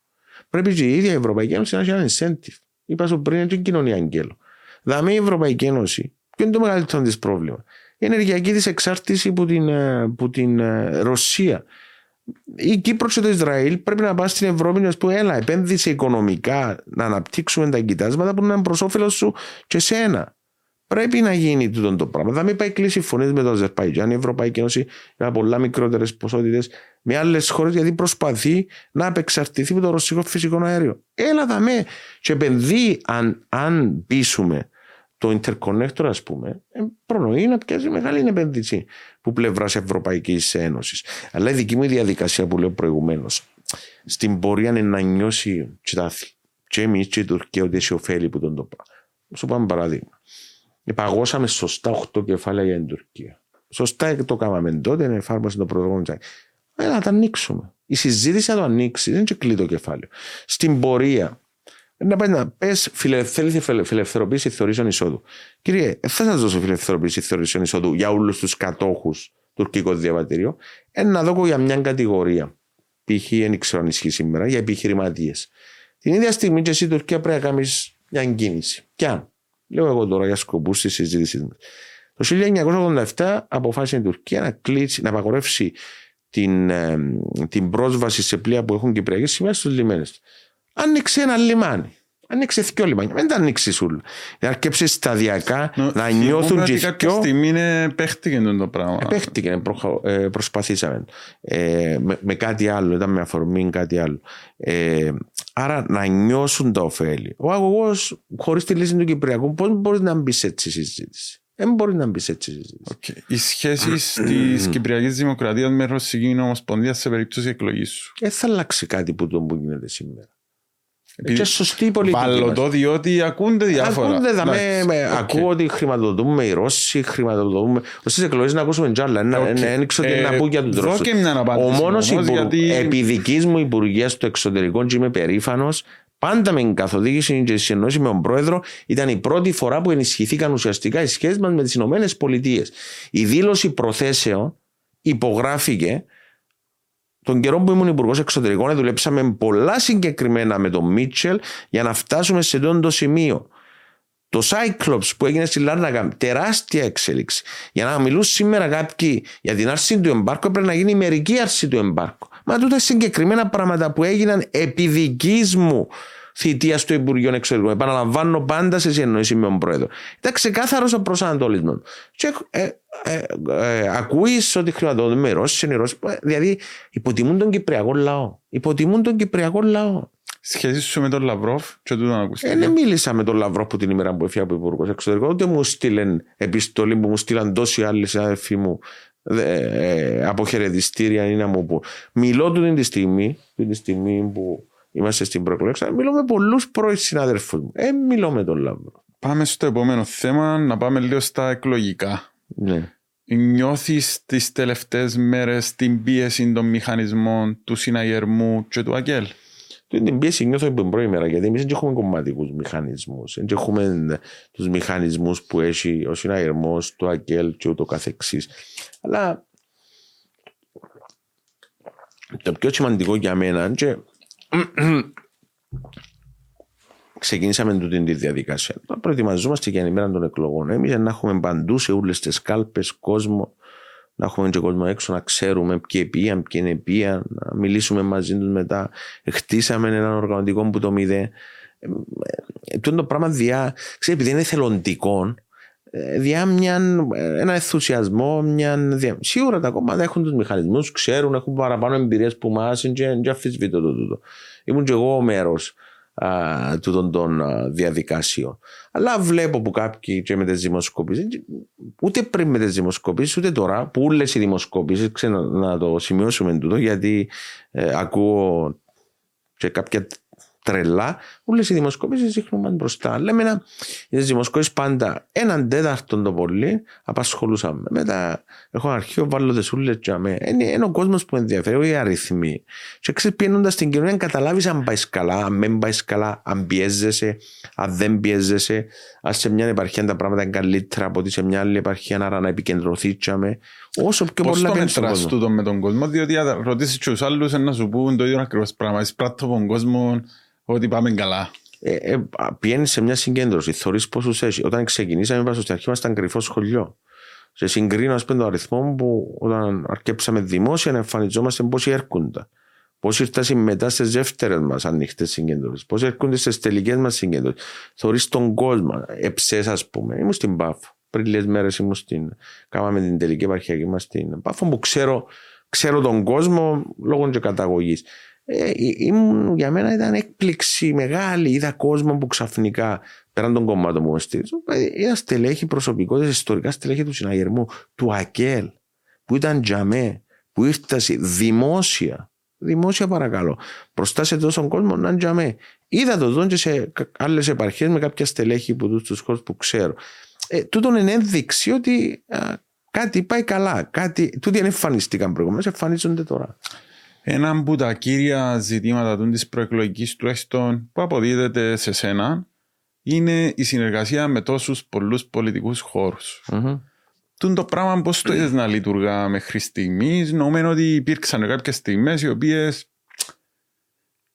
Πρέπει και η ίδια η Ευρωπαϊκή Ένωση να έχει ένα incentive. Είπα σου πριν, είναι κοινωνία αγγέλου. Δηλαδή η Ευρωπαϊκή Ένωση, ποιο είναι το μεγαλύτερο της πρόβλημα. Η ενεργειακή τη εξάρτηση από την, από την Ρωσία. Η Κύπρο και το Ισραήλ πρέπει να πάνε στην Ευρώπη να πω: Έλα, επένδυσε οικονομικά να αναπτύξουμε τα κοιτάσματα που είναι προς όφελος σου και σένα. Πρέπει να γίνει τούτο το πράγμα. Θα μην πάει κλείσει φωνή με το Αζερπαϊτζάν, η Ευρωπαϊκή Ένωση για πολλά μικρότερες ποσότητες με άλλες χώρες γιατί προσπαθεί να απεξαρτηθεί από το ρωσικό φυσικό αέριο. Έλα δα με και επενδύει αν, αν πείσουμε το interconnector ας πούμε ε, προνοεί να πιάσει μεγάλη επένδυση που πλευράς Ευρωπαϊκής Ένωσης. Αλλά η δική μου διαδικασία που λέω προηγουμένως στην πορεία είναι να νιώσει και εμείς και η Τουρκία ότι έχει ωφέλη που τον το πράγμα. Σου πάμε παράδειγμα. Παγώσαμε σωστά 8 κεφάλαια για την Τουρκία. Σωστά το κάναμε τότε, εφάρμοσε το πρωτοκόλλο Έλα να τα ανοίξουμε. Η συζήτηση να το ανοίξει, δεν είναι και το κεφάλαιο. Στην πορεία, να πάει να πες θέλεις φιλελευθερωποίηση θεωρήσεων εισόδου. Κύριε, δεν θα σας δώσω φιλελευθερωποίηση θεωρήσεων εισόδου για όλους τους κατόχους τουρκικό διαβατήριο. Ένα να δω για μια κατηγορία. π.χ. δεν ξέρω αν ισχύει σήμερα, για επιχειρηματίες. Την ίδια στιγμή και εσύ Τουρκία πρέπει να κάνεις μια κίνηση. Κι αν, λέω εγώ τώρα για σκοπούς της συζήτησή μας. Το 1987 αποφάσισε η Τουρκία να, κλείσει, να απαγορεύσει την, ε, την πρόσβαση σε πλοία που έχουν κυπριακή σημαία στους λιμένες. Άνοιξε ένα λιμάνι. Άνοιξε δυο λιμάνια. Δεν τα ανοίξει όλα. Να αρκέψει σταδιακά Νο, να νιώθουν και Κάποια στιγμή είναι, παίχτηκε το πράγμα. Ε, παίχτηκε, προ, ε, προσπαθήσαμε. Ε, με, με, κάτι άλλο, ήταν με αφορμή κάτι άλλο. Ε, άρα να νιώσουν τα ωφέλη. Ο αγωγός, χωρίς τη λύση του Κυπριακού, πώς μπορείς να μπεις σε έτσι συζήτηση; Δεν μπορείς να μπεις έτσι. Okay. Οι σχέσεις της Κυπριακής Δημοκρατίας με Ρωσική Ομοσπονδία σε περίπτωση εκλογής σου. Δεν θα αλλάξει κάτι που, το που γίνεται σήμερα. Επειδή και σωστή πολιτική. Βάλω το διότι ακούνται διάφορα. Ακούνται, δα, με, με, okay. ακούω ότι χρηματοδοτούμε οι Ρώσοι, χρηματοδοτούμε. Στι εκλογές να ακούσουμε τζάλα. Okay. Δεν ξέρω τι να πω για τον Ρώσο. Ο μόνος γιατί... επί μου υπουργεία στο εξωτερικό και είμαι περήφανος πάντα με την καθοδήγηση και συνεννόηση με τον πρόεδρο, ήταν η πρώτη φορά που ενισχυθήκαν ουσιαστικά οι σχέσεις μας με τις Ηνωμένες Πολιτείες. Η δήλωση προθέσεων υπογράφηκε τον καιρό που ήμουν υπουργός εξωτερικών, δουλέψαμε πολλά συγκεκριμένα με τον Μίτσελ για να φτάσουμε σε το σημείο. Το Cyclops που έγινε στη Λάρνακα, τεράστια εξέλιξη. Για να μιλούν σήμερα κάποιοι για την άρση του εμπάρκου, πρέπει να γίνει η μερική άρση του εμπάρκου. Μα τούτα συγκεκριμένα πράγματα που έγιναν επί δικής μου θητείας στο Υπουργείο Εξωτερικών. Επαναλαμβάνω πάντα σε συνεννόηση με τον Πρόεδρο. Ήταν ξεκάθαρος ο προσανατολισμός. Και ε, ε, ε, ακούεις ότι χρηματοδοτούμε Ρώσοι, είναι Ρώσοι. Δηλαδή υποτιμούν τον Κυπριακό λαό. Υποτιμούν τον Κυπριακό λαό. Σχέση σου με τον Λαυρόφ και τούτο ακούστηκε. Ε, δεν μίλησα με τον Λαυρόφ που την ημέρα που έφυγε από Υπουργό Εξωτερικών, ούτε μου στείλαν επιστολή που μου στείλαν τόσοι άλλοι συνάδελφοί μου ε, αποχαιρετιστήρια ή να μου πω. Μιλώ του τη στιγμή, τη στιγμή που είμαστε στην προεκλογή, μιλώ με πολλούς πρώην συναδέλφους μου. Ε, μιλώ με τον Λαύρο. Πάμε στο επόμενο θέμα, να πάμε λίγο στα εκλογικά. Ναι. Νιώθεις τις τελευταίες μέρες την πίεση των μηχανισμών του συναγερμού και του Αγγέλ; Την πίεση νιώθω την πρώτη μέρα γιατί εμείς δεν έχουμε κομματικούς μηχανισμούς. Δεν έχουμε τους μηχανισμούς που έχει ο συναγερμός, του Αγγέλ και ούτω καθεξής. Αλλά το πιο σημαντικό για μένα και ξεκινήσαμε τούτη τη διαδικασία. Προετοιμαζόμαστε για την ημέρα των εκλογών. Εμείς να έχουμε παντού σε όλες τις κάλπες κόσμο, να έχουμε και κόσμο έξω να ξέρουμε ποιοι πήγαν, ποιοι είναι πήγαν, να μιλήσουμε μαζί τους μετά. Χτίσαμε ένα οργανωτικό που το μηδέ. Ε, ε, το πράγμα διά, ξέρεις, επειδή είναι θελοντικό, ε, διά μια, ένα ενθουσιασμό, μια, διά... σίγουρα τα κόμματα έχουν τους μηχανισμούς, ξέρουν, έχουν παραπάνω εμπειρίες που μας και δεν αφισβητώ το τούτο. Ήμουν και εγώ μέρος τούτων των διαδικασιών. Αλλά βλέπω που κάποιοι και με τις δημοσκοπήσεις, ούτε πριν με τις δημοσκοπήσεις, ούτε τώρα, που όλες οι δημοσκοπήσεις, ξέρω να το σημειώσουμε τούτο, γιατί ε, ακούω και κάποια τρελά, όλες οι δημοσκοπήσεις δείχνουν μπροστά. Λέμε να, οι δημοσκοπήσεις πάντα έναν τέταρτο το πολύ απασχολούσαμε. Μετά έχω αρχείο, βάλω τις ούλες τζαμέ. Είναι, είναι ο κόσμος που ενδιαφέρει, οι αριθμοί. Και ξέρει, πιένοντα την κοινωνία, καταλάβεις αν πάεις καλά, αν δεν πάεις καλά, αν πιέζεσαι, αν δεν πιέζεσαι. Αν σε μια επαρχία τα πράγματα είναι καλύτερα από ότι σε μια άλλη επαρχία, άρα να επικεντρωθείς τζαμέ. Όσο πιο πολλά πιένει στον κόσμο. τούτο με τον κόσμο, διότι αν ρωτήσεις τους άλλους να σου πούν το ίδιο ακριβώς πράγμα. Εισπράττω τον κόσμο ότι πάμε καλά. Ε, ε, Πιένεις σε μια συγκέντρωση, θεωρεί πόσους έχεις. Όταν ξεκινήσαμε, είπα στην αρχή, ήμασταν κρυφό σχολείο. Σε συγκρίνω, ας πούμε, τον αριθμό που όταν αρκέψαμε δημόσια να εμφανιζόμαστε πόσοι έρχονται. Πώ ήρθαν μετά στις δεύτερες μας ανοιχτές συγκέντρώσει. Πώ έρχονται στις τελικές μας συγκέντρώσει. Θεωρεί τον κόσμο. Εψές, ας πούμε. Ήμουν στην Πάφο. Πριν λίγες μέρες ήμουν στην. Κάμαμε την τελική επαρχιακή μας στην Πάφο που ξέρω, ξέρω τον κόσμο λόγω και καταγωγής. Ε, ήμουν, για μένα ήταν έκπληξη μεγάλη. Είδα κόσμο που ξαφνικά πέραν των κομμάτων που μου στήριζαν. Ε, είδα στελέχη προσωπικότητας, ιστορικά στελέχη του συναγερμού, του ΑΚΕΛ, που ήταν τζαμέ, που ήρθασε δημόσια. Δημόσια παρακαλώ. Μπροστά σε τόσο κόσμο να τζαμέ. Είδα το δόν και σε άλλες επαρχίες με κάποια στελέχη που του χώρους που ξέρω. Ε, τούτον είναι ένδειξη ότι α, κάτι πάει καλά. Κάτι, τούτοι δεν εμφανιστήκαν προηγουμένως, εμφανίζονται τώρα. Ένα από τα κύρια ζητήματα της προεκλογικής τουλάχιστον που αποδίδεται σε σένα είναι η συνεργασία με τόσους πολλούς πολιτικούς χώρους. Mm-hmm. το πράγμα πώς το είδες να λειτουργά μέχρι στιγμής, νομίζω ότι υπήρξαν κάποιες στιγμές οι οποίες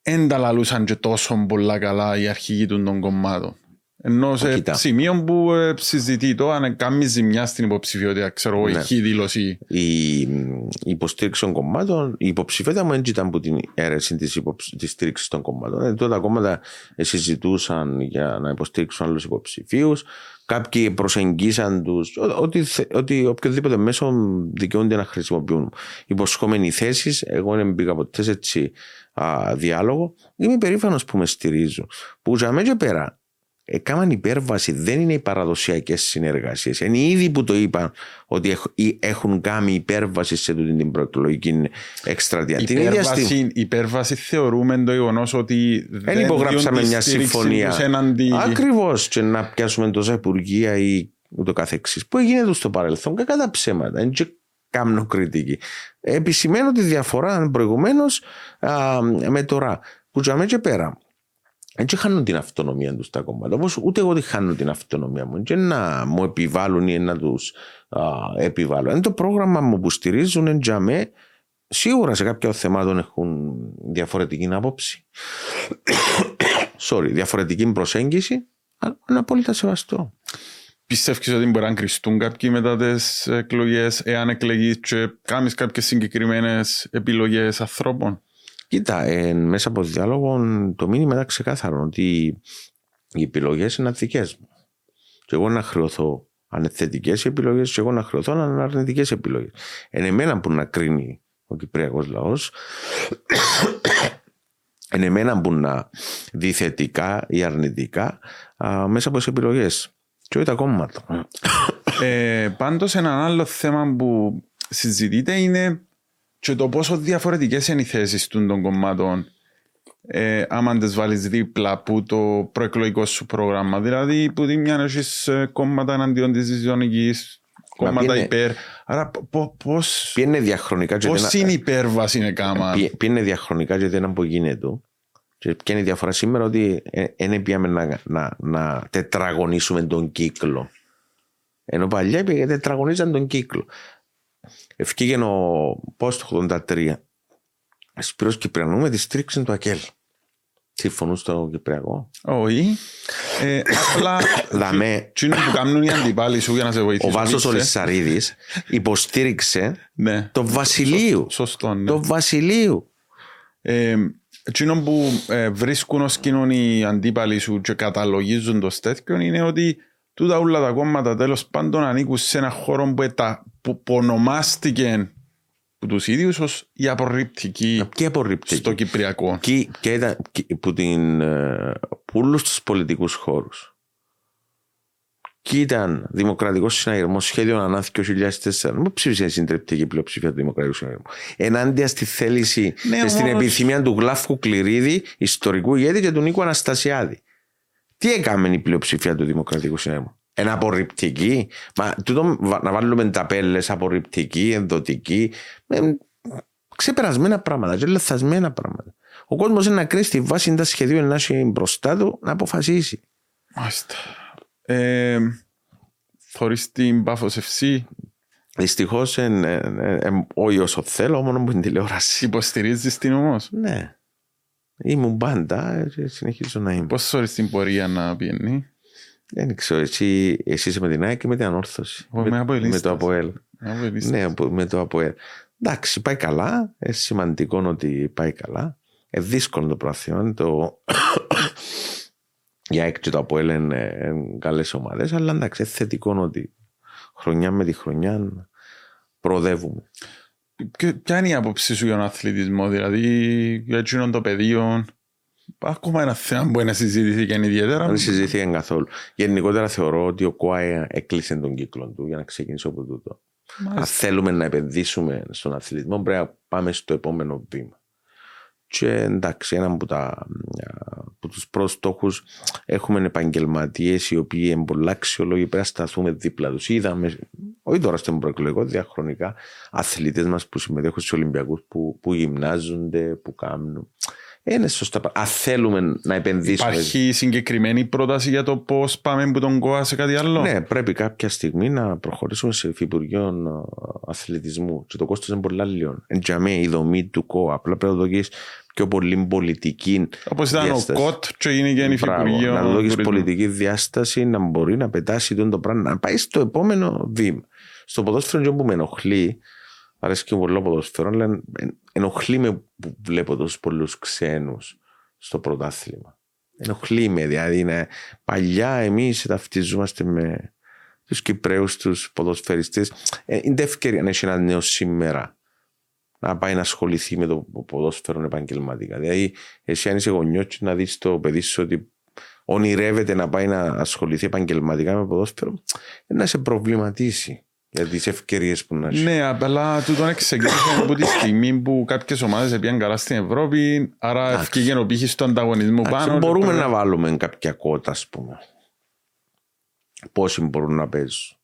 δεν τα λαλούσαν και τόσο πολλά καλά οι αρχηγοί του των κομμάτων. Ενώ σε Κοίτα. σημείο που ε, συζητεί το αν κάνει ζημιά στην υποψηφιότητα, ξέρω εγώ, Ναι. έχει δήλωση. η η υποστήριξη των κομμάτων, η υποψηφιότητα μου δεν ήταν από την αίρεση της της στήριξης των κομμάτων. Ε, τότε τα κόμματα ε, συζητούσαν για να υποστήριξουν άλλους υποψηφίους. Κάποιοι προσεγγίσαν τους ότι, θε- ότι οποιοδήποτε μέσο δικαιούνται να χρησιμοποιούν. Υποσχόμενοι θέσεις, εγώ δεν μπήκα ποτές σε έτσι α, διάλογο. Είμαι περήφανος που με στηρίζουν. Που για μένα και πέρα έκαναν υπέρβαση, δεν είναι οι παραδοσιακές συνεργασίες. Είναι ήδη που το είπαν ότι έχ- ή έχουν κάνει υπέρβαση σε τούτη την προεκλογική εκστρατεία. Την ίδια στιγμή. Υπέρβαση, υπέρβαση θεωρούμε το γεγονός ότι δεν υπογράψαμε διούν τη μια στήριξη συμφωνία. τους έναντι... Ακριβώς. Και να πιάσουμε τόσα υπουργεία ή ούτω καθεξής. Που έγινε στο παρελθόν και κατά ψέματα. Είναι και κάμνο κριτική. Επισημαίνω τη διαφορά προηγουμένως με τώρα. Που για μένα και πέρα. Δεν και χάνουν την αυτονομία τους τα κόμματα. Όπως ούτε εγώ τη χάνω την αυτονομία μου. Και να μου επιβάλλουν ή να τους επιβάλλουν. Είναι το πρόγραμμα μου που στηρίζουν εν τζαμέ. Σίγουρα σε κάποια θεμάτων έχουν διαφορετική άποψη. Sorry, διαφορετική προσέγγιση. Αλλά είναι απόλυτα σεβαστό. Πιστεύεις ότι μπορεί να κρυστούν κάποιοι μετά τις εκλογές εάν εκλεγείς και κάνεις κάποιες συγκεκριμένες επιλογές ανθρώπων; Κοίτα, ε, μέσα από διάλογο το μήνυμα ήταν ξεκάθαρο ότι οι επιλογές είναι δικέ μου. Και εγώ να χρεωθώ αν είναι θετικέ επιλογές, και εγώ να χρεωθώ αν είναι αρνητικές επιλογές. Είναι εμένα που να κρίνει ο Κυπριακός λαός. είναι εμένα που να δει θετικά ή αρνητικά α, μέσα από τις επιλογές. Και όχι τα κόμματα. Ε, πάντως ένα άλλο θέμα που συζητείται είναι και το πόσο διαφορετικές είναι οι θέσεις των, των κομμάτων ε, άμα τις βάλεις δίπλα που το προεκλογικό σου πρόγραμμα. Δηλαδή που τη μια έχεις ε, κόμματα εναντίον της ζωνικής, Μα κόμματα ποιο είναι- υπέρ. Άρα πο- πο- πώς, Ποια είναι διαχρονικά και πώς δεν- είναι η υπέρβαση είναι κάμα; Ποια ποια είναι διαχρονικά και δεν απογίνεται. Και ποια είναι η διαφορά σήμερα ότι δεν πήγαμε να, να, να τετραγωνίσουμε τον κύκλο. Ενώ παλιά πήγε τετραγωνίζαν τον κύκλο. Ευκήγε ο πώς το 83 Σπύρος Κυπριανού με τη στήριξη του ΑΚΕΛ. Συμφωνούν στο Κυπριακό. Όχι. Ε, απλά Δαμέ, τι είναι που κάνουν οι αντιπάλοι σου για να σε ο βοηθήσουν. Βάσος είσαι; Ολυσσαρίδης υποστήριξε Ναι. το Βασιλείου. Σωστό, ναι. Το Βασιλείου. Ε, εκείνο που ε, βρίσκουν ως κοινών οι αντίπαλοι σου και καταλογίζουν το τέτοιο είναι ότι τούτα όλα τα κόμματα τέλος πάντων ανήκουν σε ένα χώρο που, ετα, που, που ονομάστηκε από τους ίδιους ως η απορριπτική Και απορρίπτει. στο Κυπριακό. και, και ήταν και που, την, ε, που όλους τους πολιτικούς χώρους και ήταν Δημοκρατικός Συναγερμός σχέδιο ανάθηκε το 2004. Μου ψήφισε η συντριπτική πλειοψηφία του Δημοκρατικού Συναγερμού. Ενάντια στη θέληση Ναι, και στην όμως- επιθυμία του Γλάφκου Κληρίδη, ιστορικού ηγέτη και του Νίκου Αναστασιάδη. Τι έκαμε η πλειοψηφία του Δημοκρατικού Συναγερμού; Ένα απορριπτική. Μα τούτο βα- να βάλουμε ταπέλες απορριπτική, ενδοτική. Ε, ξεπερασμένα πράγματα και λαθασμένα πράγματα. Ο κόσμος είναι να κρίνει στη βάση τα σχεδίου να έχει μπροστά του να αποφασίσει. Μάλιστα. Ε, θωρείς την Πάφος FC, Δυστυχώ όχι όσο θέλω, μόνο με την τηλεόραση. υποστηρίζεις την όμως; Ναι. Ήμουν πάντα και συνεχίζω να είμαι. Πώς θωρείς την πορεία να πιένει. Δεν ξέρω, εσύ, εσύ είσαι με την ΑΕΚ και με την ανόρθωση. Εγώ είμαι με, αποελίστας. με το ΑΠΟΕΛ. Ναι, απο- με το ΑΠΟΕΛ. Εντάξει, πάει καλά. Είναι σημαντικό ότι πάει καλά. Ε, δύσκολο το πράθυμα. Το... Για ΑΕΚ και το ΑΠΟΕΛ είναι, είναι καλές ομάδες, αλλά εντάξει, είναι θετικό ότι χρονιά με τη χρονιά προοδεύουμε. Ποιο- Ποια είναι η άποψη σου για τον αθλητισμό, δηλαδή για εκείνον το πεδίο; Ακόμα ένα θέμα που είναι συζήτηση και είναι ιδιαίτερα. Δεν συζητήθηκε καθόλου. Γενικότερα θεωρώ ότι ο ΚΟΑ έκλεισε τον κύκλο του για να ξεκινήσω από τούτο. Αν Μάλιστα. θέλουμε να επενδύσουμε στον αθλητισμό, πρέπει να πάμε στο επόμενο βήμα. Και εντάξει, ένα από, τα, από τους πρώτους στόχους έχουμε επαγγελματίες οι οποίοι είναι πολλά αξιολόγοι, πρέπει να σταθούμε δίπλα τους. Είδαμε, όχι τώρα στον προεκλογικό, διαχρονικά, αθλητές μας που συμμετέχουν στους Ολυμπιακούς, που, που γυμνάζονται, που κάνουν. Είναι σωστά. Αν θέλουμε να επενδύσουμε Υπάρχει συγκεκριμένη πρόταση για το πώς πάμε από τον ΚΟΑ σε κάτι άλλο; ναι, πρέπει κάποια στιγμή να προχωρήσουμε σε υφυπουργείο ε, αθλητισμού. Και το κόστος είναι πολλά λίγο. Εν τζαμέ, η δομή του ΚΟ. Απλά πρέπει να το δοκίσει πιο πολύ πολιτική Όπως ήταν διάσταση. ο Κοτ και έγινε και η Μπράβο, Υφυπουργείο. να δώσει τουρισμού. πολιτική διάσταση, να μπορεί να πετάσει τον το πράγμα, να πάει στο επόμενο βήμα. Στο ποδόσφαιρο και που με ενοχλεί, αρέσει και πολύ το ποδόσφαιρο, αλλά εν- ενοχλεί με που βλέπω τόσους πολλούς ξένους στο πρωτάθλημα. Ενοχλεί με, δηλαδή είναι, παλιά εμείς ταυτιζόμαστε με τους Κυπραίου, τους ποδοσφαιριστές. Ε, είναι ευκαιρία να έχει ένα νέο σήμερα να πάει να ασχοληθεί με το ποδόσφαιρο επαγγελματικά. Δηλαδή, εσύ αν είσαι γονιός να δεις το παιδί σου ότι ονειρεύεται να πάει να ασχοληθεί επαγγελματικά με ποδόσφαιρο, ε, να σε προβληματίσει για τις ευκαιρίες που να έχει. Ναι, απλά τούτον ξεκίνησε από τη στιγμή που κάποιες ομάδες πήγαν καλά στην Ευρώπη, άρα Εντάξει. ευκήγε ο πύχη του ανταγωνισμού Εντάξει, πάνω. μπορούμε και να πρέπει- βάλουμε κάποια κότα, ας πούμε. Πόσοι μπορούν να παίζουν.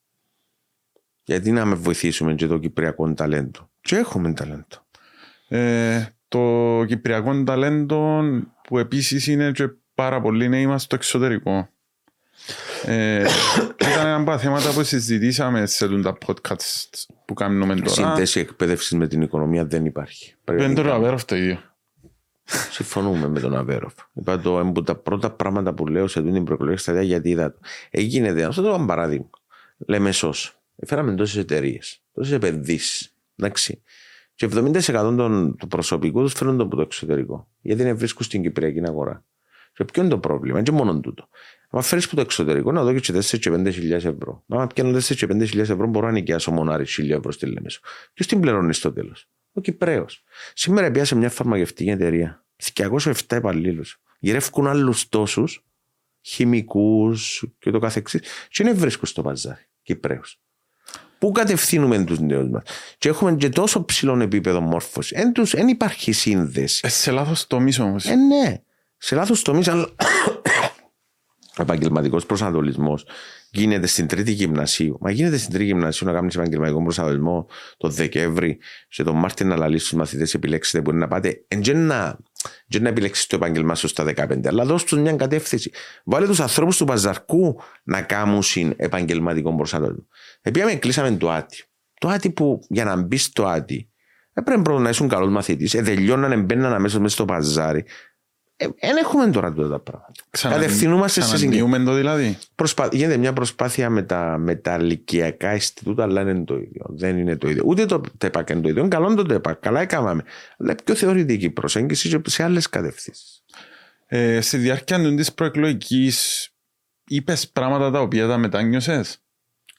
Γιατί να με βοηθήσουμε και το κυπριακό ταλέντο. Και έχουμε ταλέντο. Ε, το κυπριακό ταλέντο που επίσης είναι και πάρα πολύ νέοι μας στο εξωτερικό. Ε, ήταν ένα από τα θέματα που συζητήσαμε σε τούν τα podcasts που κάνουμε τώρα. Σύνδεση εκπαίδευσης με την οικονομία δεν υπάρχει. Πρέπει Δεν να τώρα υπάρχει. αβέρω αυτό ίδιο. Συμφωνούμε με τον Αβέροφ. Είπα το ένα από τα πρώτα πράγματα που λέω σε αυτή την προεκλογική σταδία γιατί είδα το. Έγινε δε. Αυτό το ένα παράδειγμα. Λέμε σω. Φέραμε τόσες εταιρείες, τόσες επενδύσεις. Εντάξει. Και 70% των, του προσωπικού τους φέρνουν από το εξωτερικό. Γιατί δεν βρίσκουν στην Κυπριακή αγορά. Και ποιο είναι το πρόβλημα, είναι και μόνο τούτο. Αν φέρεις από το εξωτερικό, να δω και 4 και 5 χιλιάδες ευρώ. Αν πιάνω 4 και 5 χιλιάδες ευρώ, μπορώ να νοικιάσω μονάρι 1000 ευρώ στη Λέμεσο. Ποιο την πληρώνεις στο τέλος. Ο Κυπρέος. Σήμερα πιάσε μια φαρμακευτική εταιρεία. 207 υπαλλήλους. Γυρεύκουν άλλους τόσους χημικούς και το καθεξής. Και δεν βρίσκουν στο παζάρι. Κυπρέου. Πού κατευθύνουμε τους νέους μας. Και έχουμε και τόσο ψηλό επίπεδο μόρφωσης. Δεν υπάρχει σύνδεση. Ε, σε λάθος τομεί όμως. Ε, ναι. Σε λάθος τομείς, αλλά ο επαγγελματικός προσανατολισμός γίνεται στην τρίτη γυμνασίου. Μα γίνεται στην τρίτη γυμνασίου να κάνεις επαγγελματικό προσανατολισμό το Δεκέμβρη, σε τον Μάρτιο να λαλήσει του μαθητές επιλέξετε που είναι να πάτε. Εν και να, και να επιλέξεις το επάγγελμά σου στα 15, αλλά δώσ' τους μια κατεύθυνση. Βάλε τους ανθρώπους του παζαρκού να κάνουν επαγγελματικό προσανατολισμό. Επειδή κλείσαμε το άτι. Το άτι που για να μπεις στο άτι έπρεπε πρώτα να ήσουν καλός μαθητής. Ε, τελειώνανε, μπαίναν αμέσως μέσα στο παζάρι. Δεν έχουμε τώρα τότε τα πράγματα. Κατευθυνούμαστε σε συγκεκριμένα. Ξανανοίγουμε το δηλαδή. Προσπα... Γίνεται μια προσπάθεια με τα, με τα λυκιακά Ινστιτούτα, αλλά δεν είναι το ίδιο. Δεν είναι το ίδιο. Ούτε το ΤΕΠΑΚ είναι το ίδιο. Είναι καλό το ΤΕΠΑΚ. Καλά έκαναμε. Αλλά πιο θεωρητική προσέγγιση και σε άλλες κατευθύνσεις. Ε, στη διάρκεια της προεκλογικής, είπες πράγματα τα οποία τα μετάνιωσες;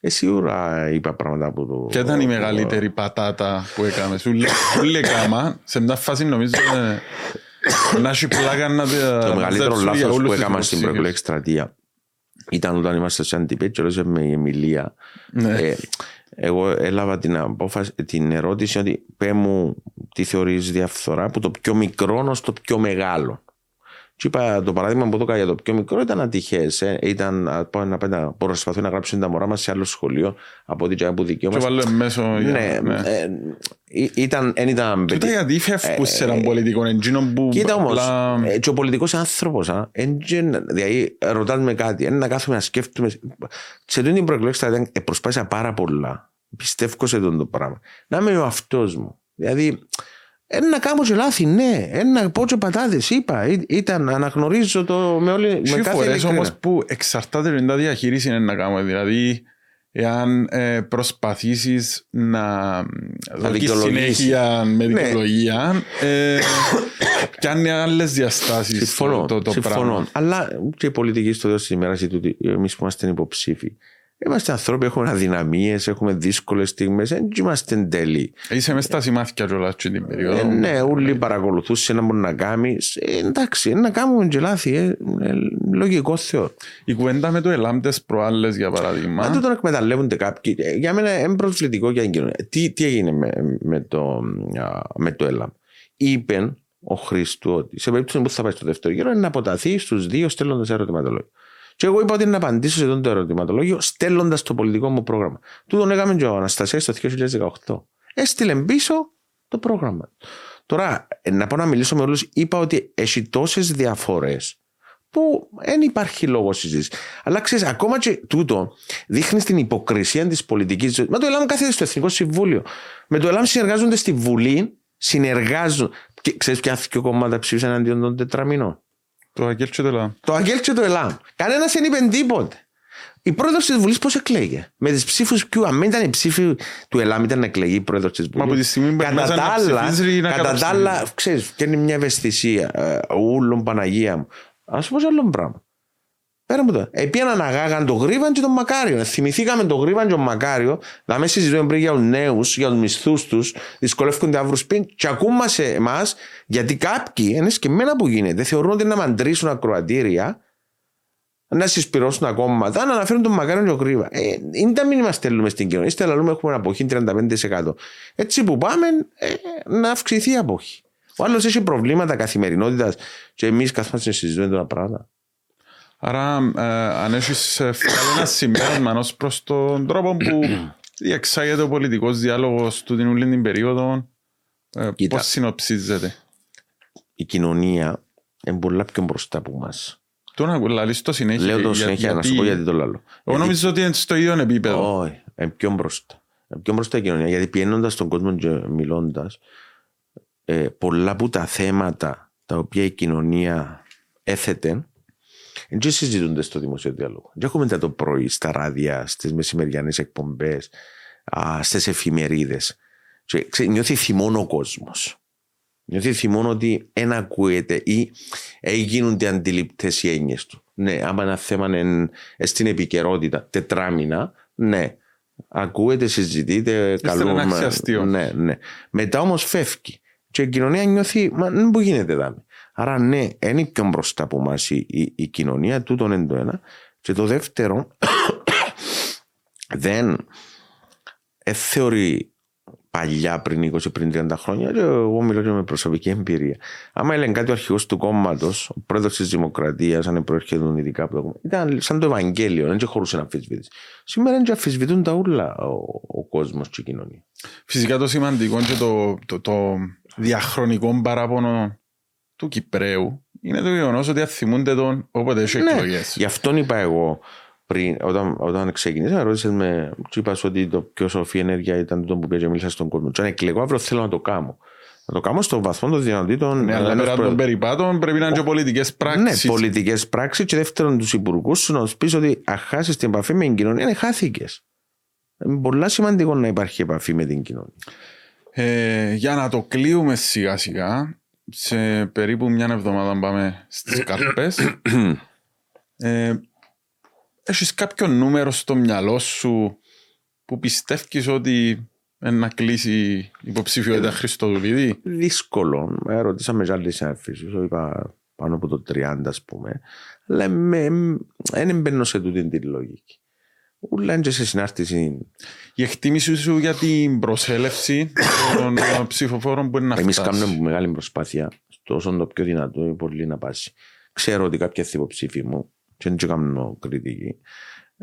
Ε, σίγουρα είπα πράγματα από το. Ποια ήταν η μεγαλύτερη πατάτα που έκαμε; Σου λέει, σου λέει κάμα, σε μια φάση νομίζω ε, να έχει πλάκα να Το μεγαλύτερο μαζέψουν για λάθος όλους που τους έκανα στην υποψήφιους. προεκλογική εκστρατεία ήταν όταν είμαστε σε αντιπέτρο με η Εμιλία. Ναι. Ε, εγώ έλαβα την, απόφαση, την ερώτηση ότι πέ μου τι θεωρείς διαφθορά από το πιο μικρό ως το πιο μεγάλο. Και είπα το παράδειγμα που το έκανα για το πιο μικρό ήταν ατυχές. Ε. Ήταν να πάω να, πάω να προσπαθώ να γράψω τα μωρά μας σε άλλο σχολείο από ό,τι και από δικαίωμα. Και βάλω μέσω. Ναι, ναι. ε, ε, ήταν, εν ήταν Τούτα γιατί φεύγουν σε έναν πολιτικό εντζίνο που Κοίτα όμως, απλά- και ο πολιτικός άνθρωπος, δηλαδή ρωτά με κάτι, είναι να κάθομαι να σκέφτομαι. Σε αυτή την προεκλογική στρατηγική ε, προσπάθησα πάρα πολλά. Πιστεύω σε αυτό το πράγμα. Να είμαι ο αυτός μου. Δηλαδή, ε, να κάνω και λάθη, ναι. Ε, να πω και πατάτε, είπα. Ή- Ήταν, αναγνωρίζω το με, όλη, με Έχει κάθε φορές ειλικρίνεια. όμως που εξαρτάται από την διαχείρισης είναι να κάνουμε. Δηλαδή, εάν ε, προσπαθήσεις να δώσεις δικαιολογήσεις. συνέχεια με Ναι. δικαιολογία, ε, πιάνει άλλες διαστάσεις Συμφωνώ. το, το, το συμφωνώ. πράγμα. Αλλά και οι πολιτικοί στο τέλο της ημέρας, εμείς που είμαστε υποψήφοι, είμαστε ανθρώποι, έχουμε αδυναμίες, έχουμε δύσκολες στιγμές, δεν είμαστε τέλειοι. Είσαι μέσα στα σημάδια κιόλας και την περίοδο. Ε, ναι, όλοι παρακολουθούσε να μπορεί να κάνει. Ε, εντάξει, να κάνουμε και λάθη. Ε, ε, λογικό θεωρώ. Η κουβέντα με το ελάμπτες προάλλες για παράδειγμα. Αν το τον εκμεταλλεύονται κάποιοι, ε, για μένα είναι προσβλητικό για την κοινωνία. Τι, τι έγινε με, με, το, α, με το ΕΛΑΜ. Είπε ο Χρήστου ότι σε περίπτωση που θα πάει στο δεύτερο γύρο είναι να αποταθεί στους δύο στέλνοντα ερωτηματολόγιο. Και εγώ είπα ότι είναι να απαντήσω σε αυτό το ερωτηματολόγιο στέλνοντας το πολιτικό μου πρόγραμμα. Του τον έκαμε και ο Αναστασίας το 2018. Έστειλε πίσω το πρόγραμμα. Τώρα, ε, να πάω να μιλήσω με όλους, είπα ότι έχει τόσες διαφορές που δεν υπάρχει λόγος συζήτησης. Αλλά ξέρεις, ακόμα και τούτο δείχνει την υποκρισία της πολιτικής ζωής. Με το ΕΛΑΜ κάθεται στο Εθνικό Συμβούλιο. Με το ΕΛΑΜ συνεργάζονται στη Βουλή, συνεργάζονται. Και ξέρεις ποια δύο κόμματα ψήφισαν αντίον των τετραμινών. Το Αγγέλ και το ΕΛΑΜ. Το Αγγέλ και το ΕΛΑΜ. Κανένας δεν είπε τίποτε. Η πρόεδρος της Βουλής πώς εκλέγε; Με τις ψήφους ποιου, αν ήταν η ψήφη του ΕΛΑΜ, ήταν να εκλεγεί η πρόεδρος της Βουλή. Μα από τη στιγμή που Κατά τα άλλα, κατά τα άλλα, ξέρεις, και είναι μια ευαισθησία. Ε, ούλον Παναγία μου. Α πω άλλο πράγμα. Πέρα μου το. Επίαν αναγάγαν το γρίβαν και τον Μακάριο. Θυμηθήκαμε το γρίβαν και τον Μακάριο. Να μες συζητούμε πριν για τους νέους, για τους μισθούς τους, δυσκολεύονται να βρουν σπίτι. Και ακούμε σε εμάς, γιατί κάποιοι, είναι σκεμμένα που γίνεται, θεωρούν ότι να μαντρήσουν ακροατήρια να συσπηρώσουν ακόμα να αναφέρουν τον Μακάριο και ο Γρίβα. Ε, είναι τα μήνυμα στέλνουμε στην κοινωνία. Είστε λαλούμε έχουμε αποχή 35%. Έτσι που πάμε, ε, να αυξηθεί η αποχή. Ο άλλος έχει προβλήματα καθημερινότητας και εμείς καθόμαστε να συζητούμε τα πράγματα. Άρα, ε, αν έχεις ε, ένα συμπέρασμα ω προς τον τρόπο που διεξάγεται ο πολιτικός διάλογος του την ούλη την περίοδο, ε, πώς συνοψίζεται; Η κοινωνία είναι πολλά πιο μπροστά από εμάς. Το να λαλείς το συνέχεια. Λέω το συνέχεια, να σου πω γιατί το λέω. Εγώ νομίζω ότι είναι στο ίδιο επίπεδο. Όχι, είναι πιο μπροστά. Είναι πιο μπροστά η κοινωνία, γιατί πιένοντας τον κόσμο και μιλώντας, ε, πολλά από τα θέματα τα οποία η κοινωνία έθετε, δεν συζητούνται στο δημοσίο διάλογο. Δεν έχουμε τα το πρωί στα ράδια, στις μεσημεριανές εκπομπές, στις εφημερίδες. Νιώθει θυμόν ο κόσμος. Νιώθει θυμόν ότι δεν ακούεται ή γίνονται αντιληπτές οι έννοιες του. Ναι, άμα ένα θέμα είναι στην επικαιρότητα τετράμινα, ναι. Ακούεται, συζητείτε, καλούμε. Ναι, ναι. Μετά όμως φεύγει. Και η κοινωνία νιώθει, μα δεν μπορεί γίνεται δάμε. Άρα ναι, είναι πιο μπροστά από εμάς η, η, η, κοινωνία, τούτο είναι το ένα. Και το δεύτερο, δεν ε, θεωρεί παλιά πριν 20 πριν 30 χρόνια, και εγώ μιλώ και με προσωπική εμπειρία. Άμα έλεγε κάτι ο αρχηγός του κόμματος, ο πρόεδρος της Δημοκρατίας, αν προέρχονταν ειδικά από το κόμμα, ήταν σαν το Ευαγγέλιο, δεν χωρούσε να αμφισβητήσει. Σήμερα δεν αμφισβητούν τα ούλα ο, ο κόσμος και η κοινωνία. Φυσικά το σημαντικό και το, το, το διαχρονικό παράπονο του Κυπρέου είναι το γεγονός ότι αθυμούνται τον όποτε έχει ναι, εκλογές. Γι' αυτόν είπα εγώ πριν, όταν, όταν ξεκινήσα, ρώτησες με, τους είπας ότι το πιο σοφή ενέργεια ήταν το που πήγε μίλησα στον κόσμο. Και αν εκλεγώ αύριο θέλω να το κάνω. Να το κάνω στο βαθμό των δυνατήτων. Ναι, αλλά πέρα των περιπάτων πρέπει να είναι και πολιτικές πράξεις. Ναι, πολιτικές πράξεις. Και δεύτερον, τους υπουργούς σου να τους πεις ότι αν χάσεις την επαφή με την κοινωνία, είναι χάθηκες. Είναι πολύ σημαντικό να υπάρχει επαφή με την κοινωνία. Ε, για να το κλείουμε σιγά σιγά, σε περίπου μια εβδομάδα πάμε στις κάρπε. ε, Έχεις κάποιο νούμερο στο μυαλό σου που πιστεύει ότι να κλείσει υποψηφιότητα Χριστοδουλίδη; Δύσκολο. Με ρωτήσαμε για άλλοι συναρφίσει. είπα πάνω από το 30 ας πούμε. Αλλά δεν μπαίνω σε τούτη την λογική. Ούλα είναι σε συνάρτηση. Η εκτίμηση σου για την προσέλευση των ψηφοφόρων που είναι να φτάσει. Εμείς κάνουμε μεγάλη προσπάθεια τόσο το πιο δυνατό είναι πολύ να πάσει. Ξέρω ότι κάποια υποψήφοι μου και δεν κάνω κριτική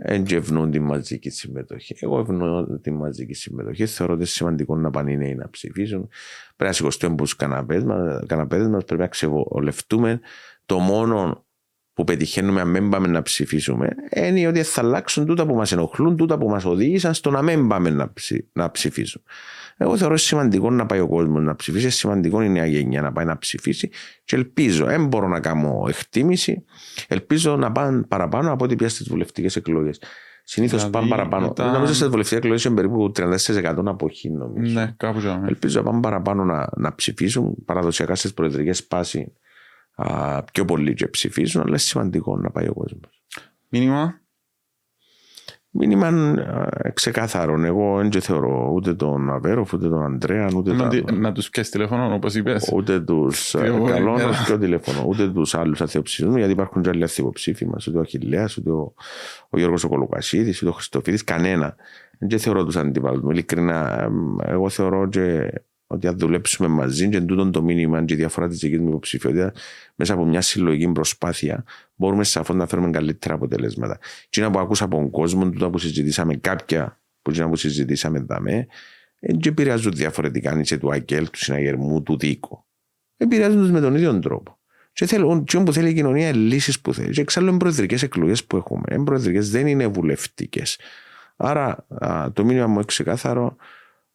ευνούν τη μαζική συμμετοχή. Εγώ ευνοώ τη μαζική συμμετοχή. Θεωρώ ότι είναι σημαντικό να πάνε οι νέοι να ψηφίσουν. Πρέπει να σηκωστούμε από τους καναπέδε μας, πρέπει να ξεβολευτούμε. Το μόνο που πετυχαίνουμε αν μην πάμε να ψηφίσουμε είναι ότι θα αλλάξουν τούτα που μας ενοχλούν, τούτα που μας οδήγησαν στο να μην πάμε να, ψη, να ψηφίσουμε. Εγώ θεωρώ σημαντικό να πάει ο κόσμος να ψηφίσει, σημαντικό η νέα γενιά να πάει να ψηφίσει και ελπίζω, δεν μπορώ να κάνω εκτίμηση, ελπίζω να πάνε παραπάνω από ό,τι πια στις βουλευτικές εκλογές. Συνήθως δηλαδή, πάνε παραπάνω. Μετά... Νομίζω στις βουλευτικές εκλογές είναι περίπου 34% αποχή, νομίζω. Ναι, κάπου Ελπίζω να πάνε παραπάνω να, να ψηφίσουν. Παραδοσιακά στις προεδρικές πάσει πιο πολλοί και ψηφίζουν, αλλά είναι σημαντικό να πάει ο κόσμος. Μήνυμα; Μήνυμα ξεκάθαρο. Εγώ δεν θεωρώ ούτε τον Αβέροφ, ούτε τον Αντρέα, ούτε να, τα... να τους πιάσεις τηλέφωνο, όπως είπες. Ούτε τους. Καλό να του τηλέφωνο, ούτε τους άλλους αθεοψηφισμού, γιατί υπάρχουν και άλλοι αθεοψήφοι μας, ούτε ο Αχηλέα, ούτε ο, ο Γιώργος Οκολοκασίδη, ούτε ο Χριστοφίδης, κανένα. Δεν θεωρώ τους αντιπάλους. Ειλικρινά, εγώ θεωρώ και ότι αν δουλέψουμε μαζί και τούτο το μήνυμα και η διαφορά της δικής μου υποψηφιότητας μέσα από μια συλλογική προσπάθεια μπορούμε σαφώς να φέρουμε καλύτερα αποτελέσματα. Τι να που ακούσα από τον κόσμο, τούτα που συζητήσαμε κάποια που να που συζητήσαμε δαμέ, δεν επηρεάζουν διαφορετικά αν είσαι του ΑΚΕΛ, του συναγερμού, του δίκου. Επηρεάζουν του με τον ίδιο τρόπο. Και θέλω, τι που θέλει η κοινωνία είναι λύσεις που θέλει. Και εξάλλου είναι προεδρικές εκλογές που έχουμε. Είναι προεδρικές, δεν είναι βουλευτικές. Άρα α, το μήνυμα μου είναι ξεκάθαρο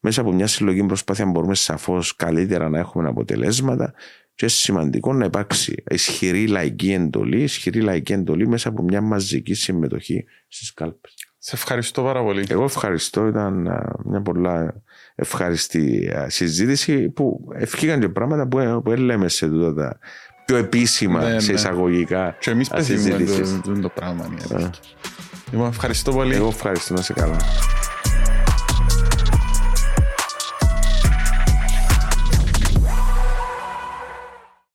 μέσα από μια συλλογική προσπάθεια μπορούμε σαφώς καλύτερα να έχουμε αποτελέσματα και σημαντικό να υπάρξει ισχυρή λαϊκή εντολή, ισχυρή λαϊκή εντολή μέσα από μια μαζική συμμετοχή στις κάλπες. Σε ευχαριστώ πάρα πολύ. Εγώ ευχαριστώ. Ήταν μια πολλά ευχαριστή συζήτηση που ευχήκαν και πράγματα που, που λέμε σε τούτα τα πιο επίσημα, ναι, σε ναι. εισαγωγικά. Και εμείς πεθύμουμε το, το, το πράγμα. Ναι. Λοιπόν, ευχαριστώ πολύ. Εγώ ευχαριστώ να σε καλά.